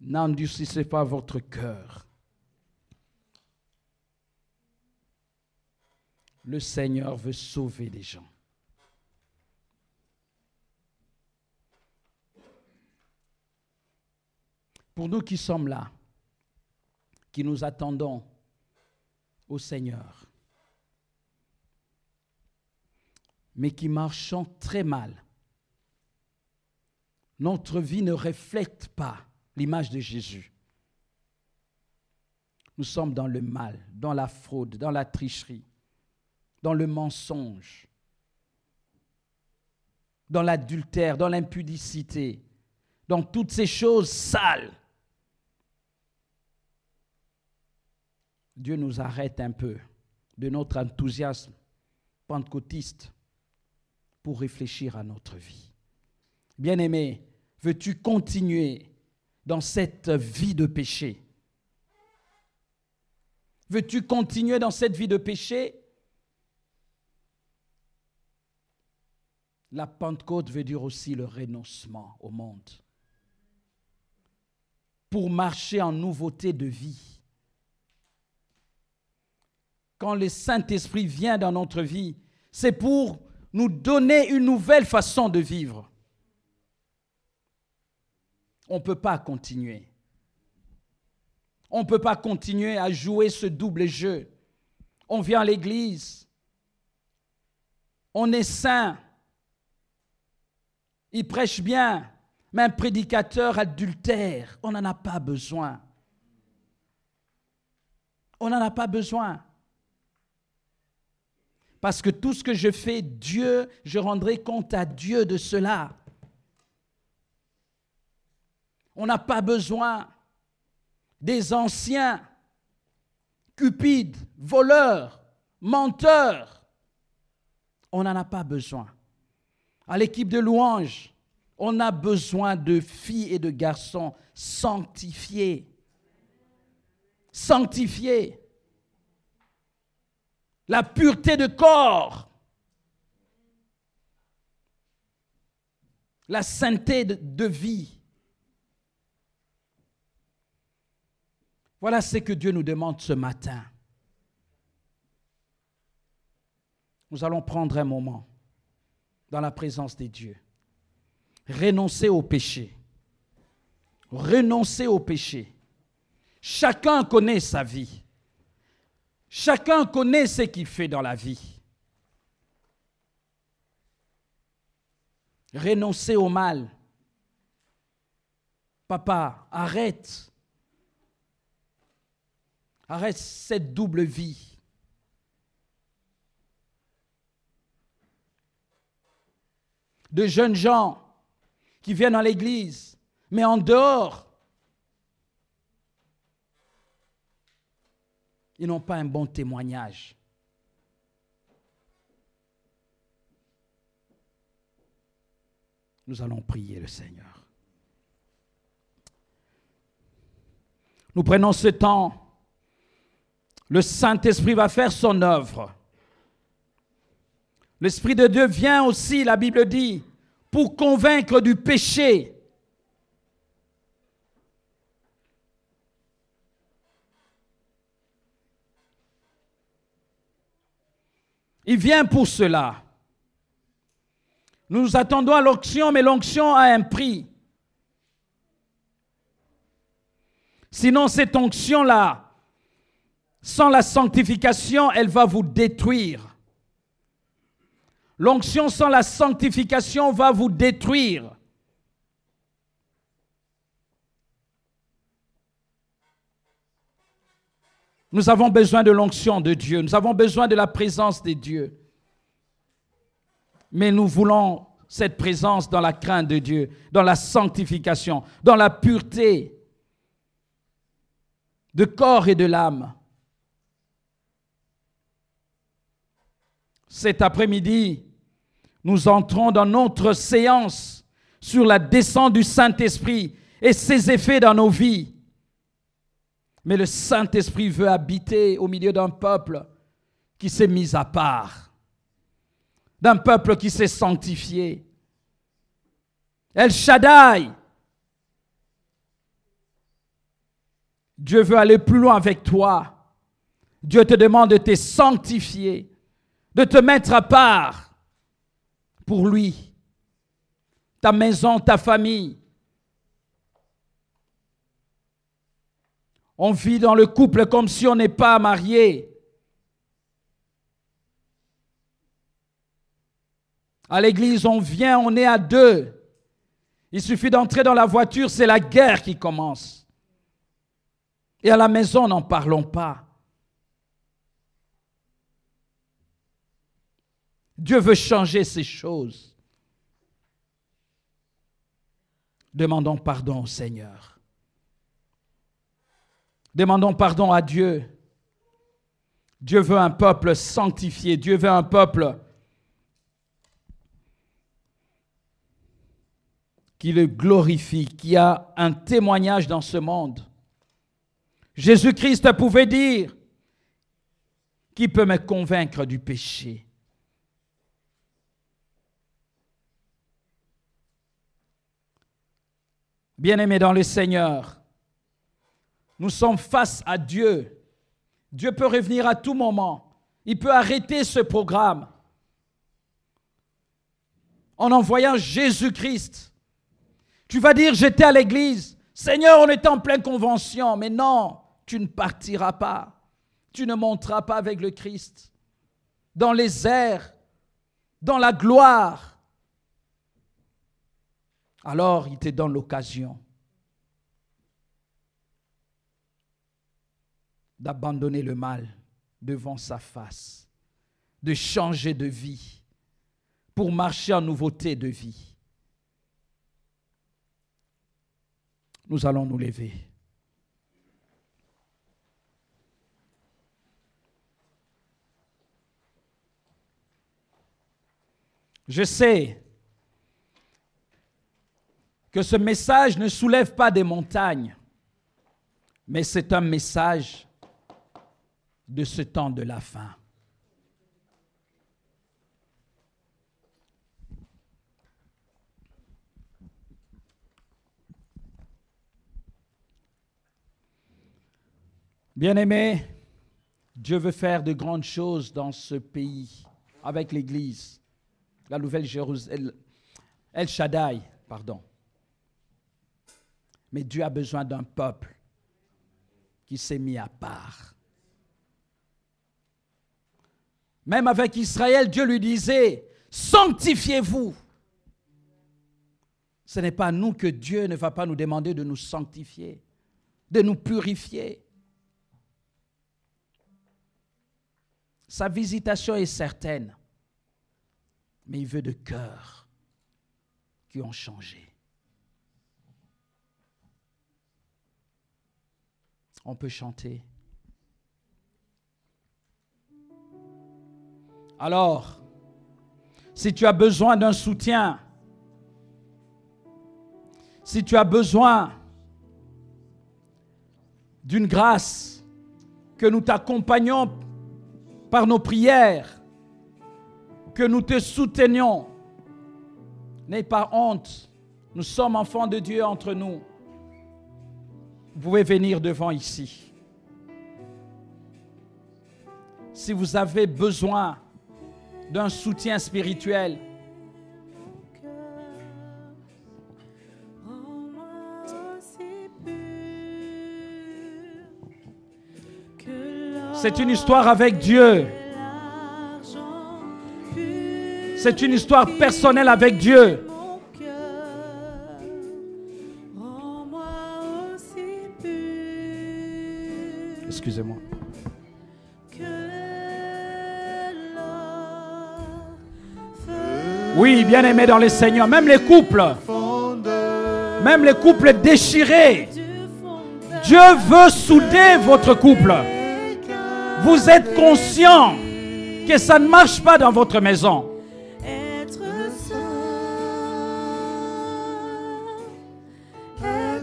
N'endurcissez pas votre cœur. le Seigneur veut sauver les gens. Pour nous qui sommes là, qui nous attendons au Seigneur, mais qui marchons très mal, notre vie ne reflète pas l'image de Jésus. Nous sommes dans le mal, dans la fraude, dans la tricherie dans le mensonge, dans l'adultère, dans l'impudicité, dans toutes ces choses sales. Dieu nous arrête un peu de notre enthousiasme pentecôtiste pour réfléchir à notre vie. Bien-aimé, veux-tu continuer dans cette vie de péché? Veux-tu continuer dans cette vie de péché? La Pentecôte veut dire aussi le renoncement au monde. Pour marcher en nouveauté de vie. Quand le Saint-Esprit vient dans notre vie, c'est pour nous donner une nouvelle façon de vivre. On ne peut pas continuer. On ne peut pas continuer à jouer ce double jeu. On vient à l'église. On est saint il prêche bien, mais un prédicateur adultère, on n'en a pas besoin. On n'en a pas besoin. Parce que tout ce que je fais, Dieu, je rendrai compte à Dieu de cela. On n'a pas besoin des anciens cupides, voleurs, menteurs. On n'en a pas besoin à l'équipe de louange, on a besoin de filles et de garçons sanctifiés. Sanctifiés. La pureté de corps. La sainteté de, vie. Voilà ce que Dieu nous demande ce matin. Nous allons prendre un moment dans la présence des dieux. Renoncer au péché. Renoncer au péché. Chacun connaît sa vie. Chacun connaît ce qu'il fait dans la vie. Renoncer au mal. Papa, arrête Arrête cette double vie. De jeunes gens qui viennent à l'église, mais en dehors, ils n'ont pas un bon témoignage. Nous allons prier le Seigneur. Nous prenons ce temps. Le Saint-Esprit va faire son œuvre. L'Esprit de Dieu vient aussi, la Bible dit, pour convaincre du péché. Il vient pour cela. Nous attendons à l'onction, mais l'onction a un prix. Sinon, cette onction-là, sans la sanctification, elle va vous détruire. L'onction sans la sanctification va vous détruire. Nous avons besoin de l'onction de Dieu. Nous avons besoin de la présence de Dieu. Mais nous voulons cette présence dans la crainte de Dieu, dans la sanctification, dans la pureté de corps et de l'âme. Cet après-midi, nous entrons dans notre séance sur la descente du Saint-Esprit et ses effets dans nos vies. Mais le Saint-Esprit veut habiter au milieu d'un peuple qui s'est mis à part, d'un peuple qui s'est sanctifié. El Shaddai, Dieu veut aller plus loin avec toi. Dieu te demande de te sanctifier, de te mettre à part pour lui, ta maison, ta famille. On vit dans le couple comme si on n'est pas marié. À l'église, on vient, on est à deux. Il suffit d'entrer dans la voiture, c'est la guerre qui commence. Et à la maison, n'en parlons pas. Dieu veut changer ces choses. Demandons pardon au Seigneur. Demandons pardon à Dieu. Dieu veut un peuple sanctifié. Dieu veut un peuple qui le glorifie, qui a un témoignage dans ce monde. Jésus-Christ pouvait dire, qui peut me convaincre du péché? Bien-aimés dans le Seigneur, nous sommes face à Dieu. Dieu peut revenir à tout moment. Il peut arrêter ce programme en envoyant Jésus-Christ. Tu vas dire, j'étais à l'église. Seigneur, on est en pleine convention. Mais non, tu ne partiras pas. Tu ne monteras pas avec le Christ dans les airs, dans la gloire. Alors il te donne l'occasion d'abandonner le mal devant sa face, de changer de vie pour marcher en nouveauté de vie. Nous allons nous lever. Je sais que ce message ne soulève pas des montagnes, mais c'est un message de ce temps de la fin. Bien-aimé, Dieu veut faire de grandes choses dans ce pays avec l'Église la nouvelle Jérusalem, El Shaddai, pardon. Mais Dieu a besoin d'un peuple qui s'est mis à part. Même avec Israël, Dieu lui disait, sanctifiez-vous. Ce n'est pas nous que Dieu ne va pas nous demander de nous sanctifier, de nous purifier. Sa visitation est certaine, mais il veut de cœurs qui ont changé. On peut chanter. Alors, si tu as besoin d'un soutien, si tu as besoin d'une grâce, que nous t'accompagnons par nos prières, que nous te soutenions, n'aie pas honte. Nous sommes enfants de Dieu entre nous. Vous pouvez venir devant ici. Si vous avez besoin d'un soutien spirituel. C'est une histoire avec Dieu. C'est une histoire personnelle avec Dieu. Excusez-moi. Oui, bien aimé dans les Seigneurs, même les couples, même les couples déchirés, Dieu veut souder votre couple. Vous êtes conscient que ça ne marche pas dans votre maison.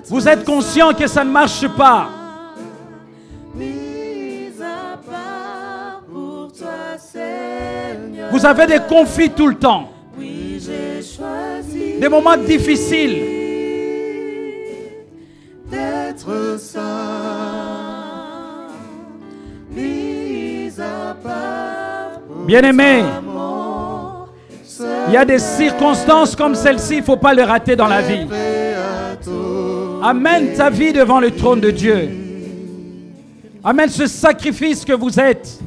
Vous êtes conscient que ça ne marche pas. Vous avez des conflits tout le temps des moments difficiles. D'être Bien-aimé, il y a des circonstances comme celle-ci, il ne faut pas les rater dans la vie. Amène ta vie devant le trône de Dieu. Amène ce sacrifice que vous êtes.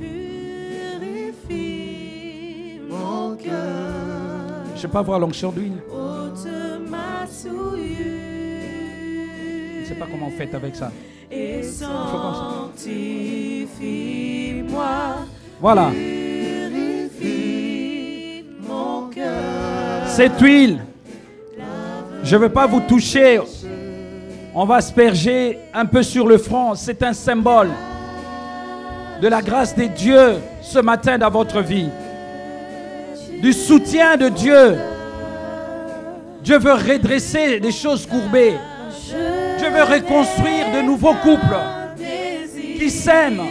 Je ne sais pas voir l'onction d'huile. Ne sais pas comment on fait avec ça. Et moi. Voilà. Cette huile, je ne veux pas vous toucher. On va asperger un peu sur le front. C'est un symbole de la grâce de Dieu ce matin dans votre vie. Du soutien de Dieu. Dieu veut redresser des choses courbées. Veux reconstruire de nouveaux couples qui s'aiment.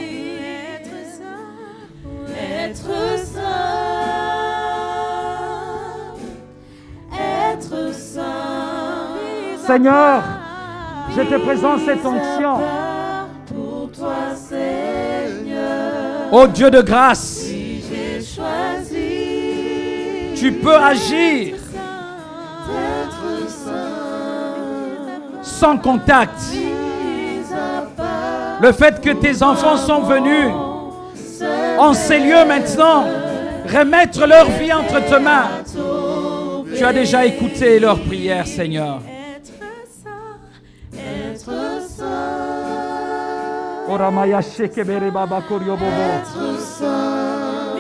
Être Être Seigneur, je te présente cette onction. Pour toi, Seigneur. Oh Dieu de grâce, tu peux agir sans contact. Le fait que tes enfants sont venus en ces lieux maintenant, remettre leur vie entre tes mains. Tu as déjà écouté leurs prières, Seigneur. Être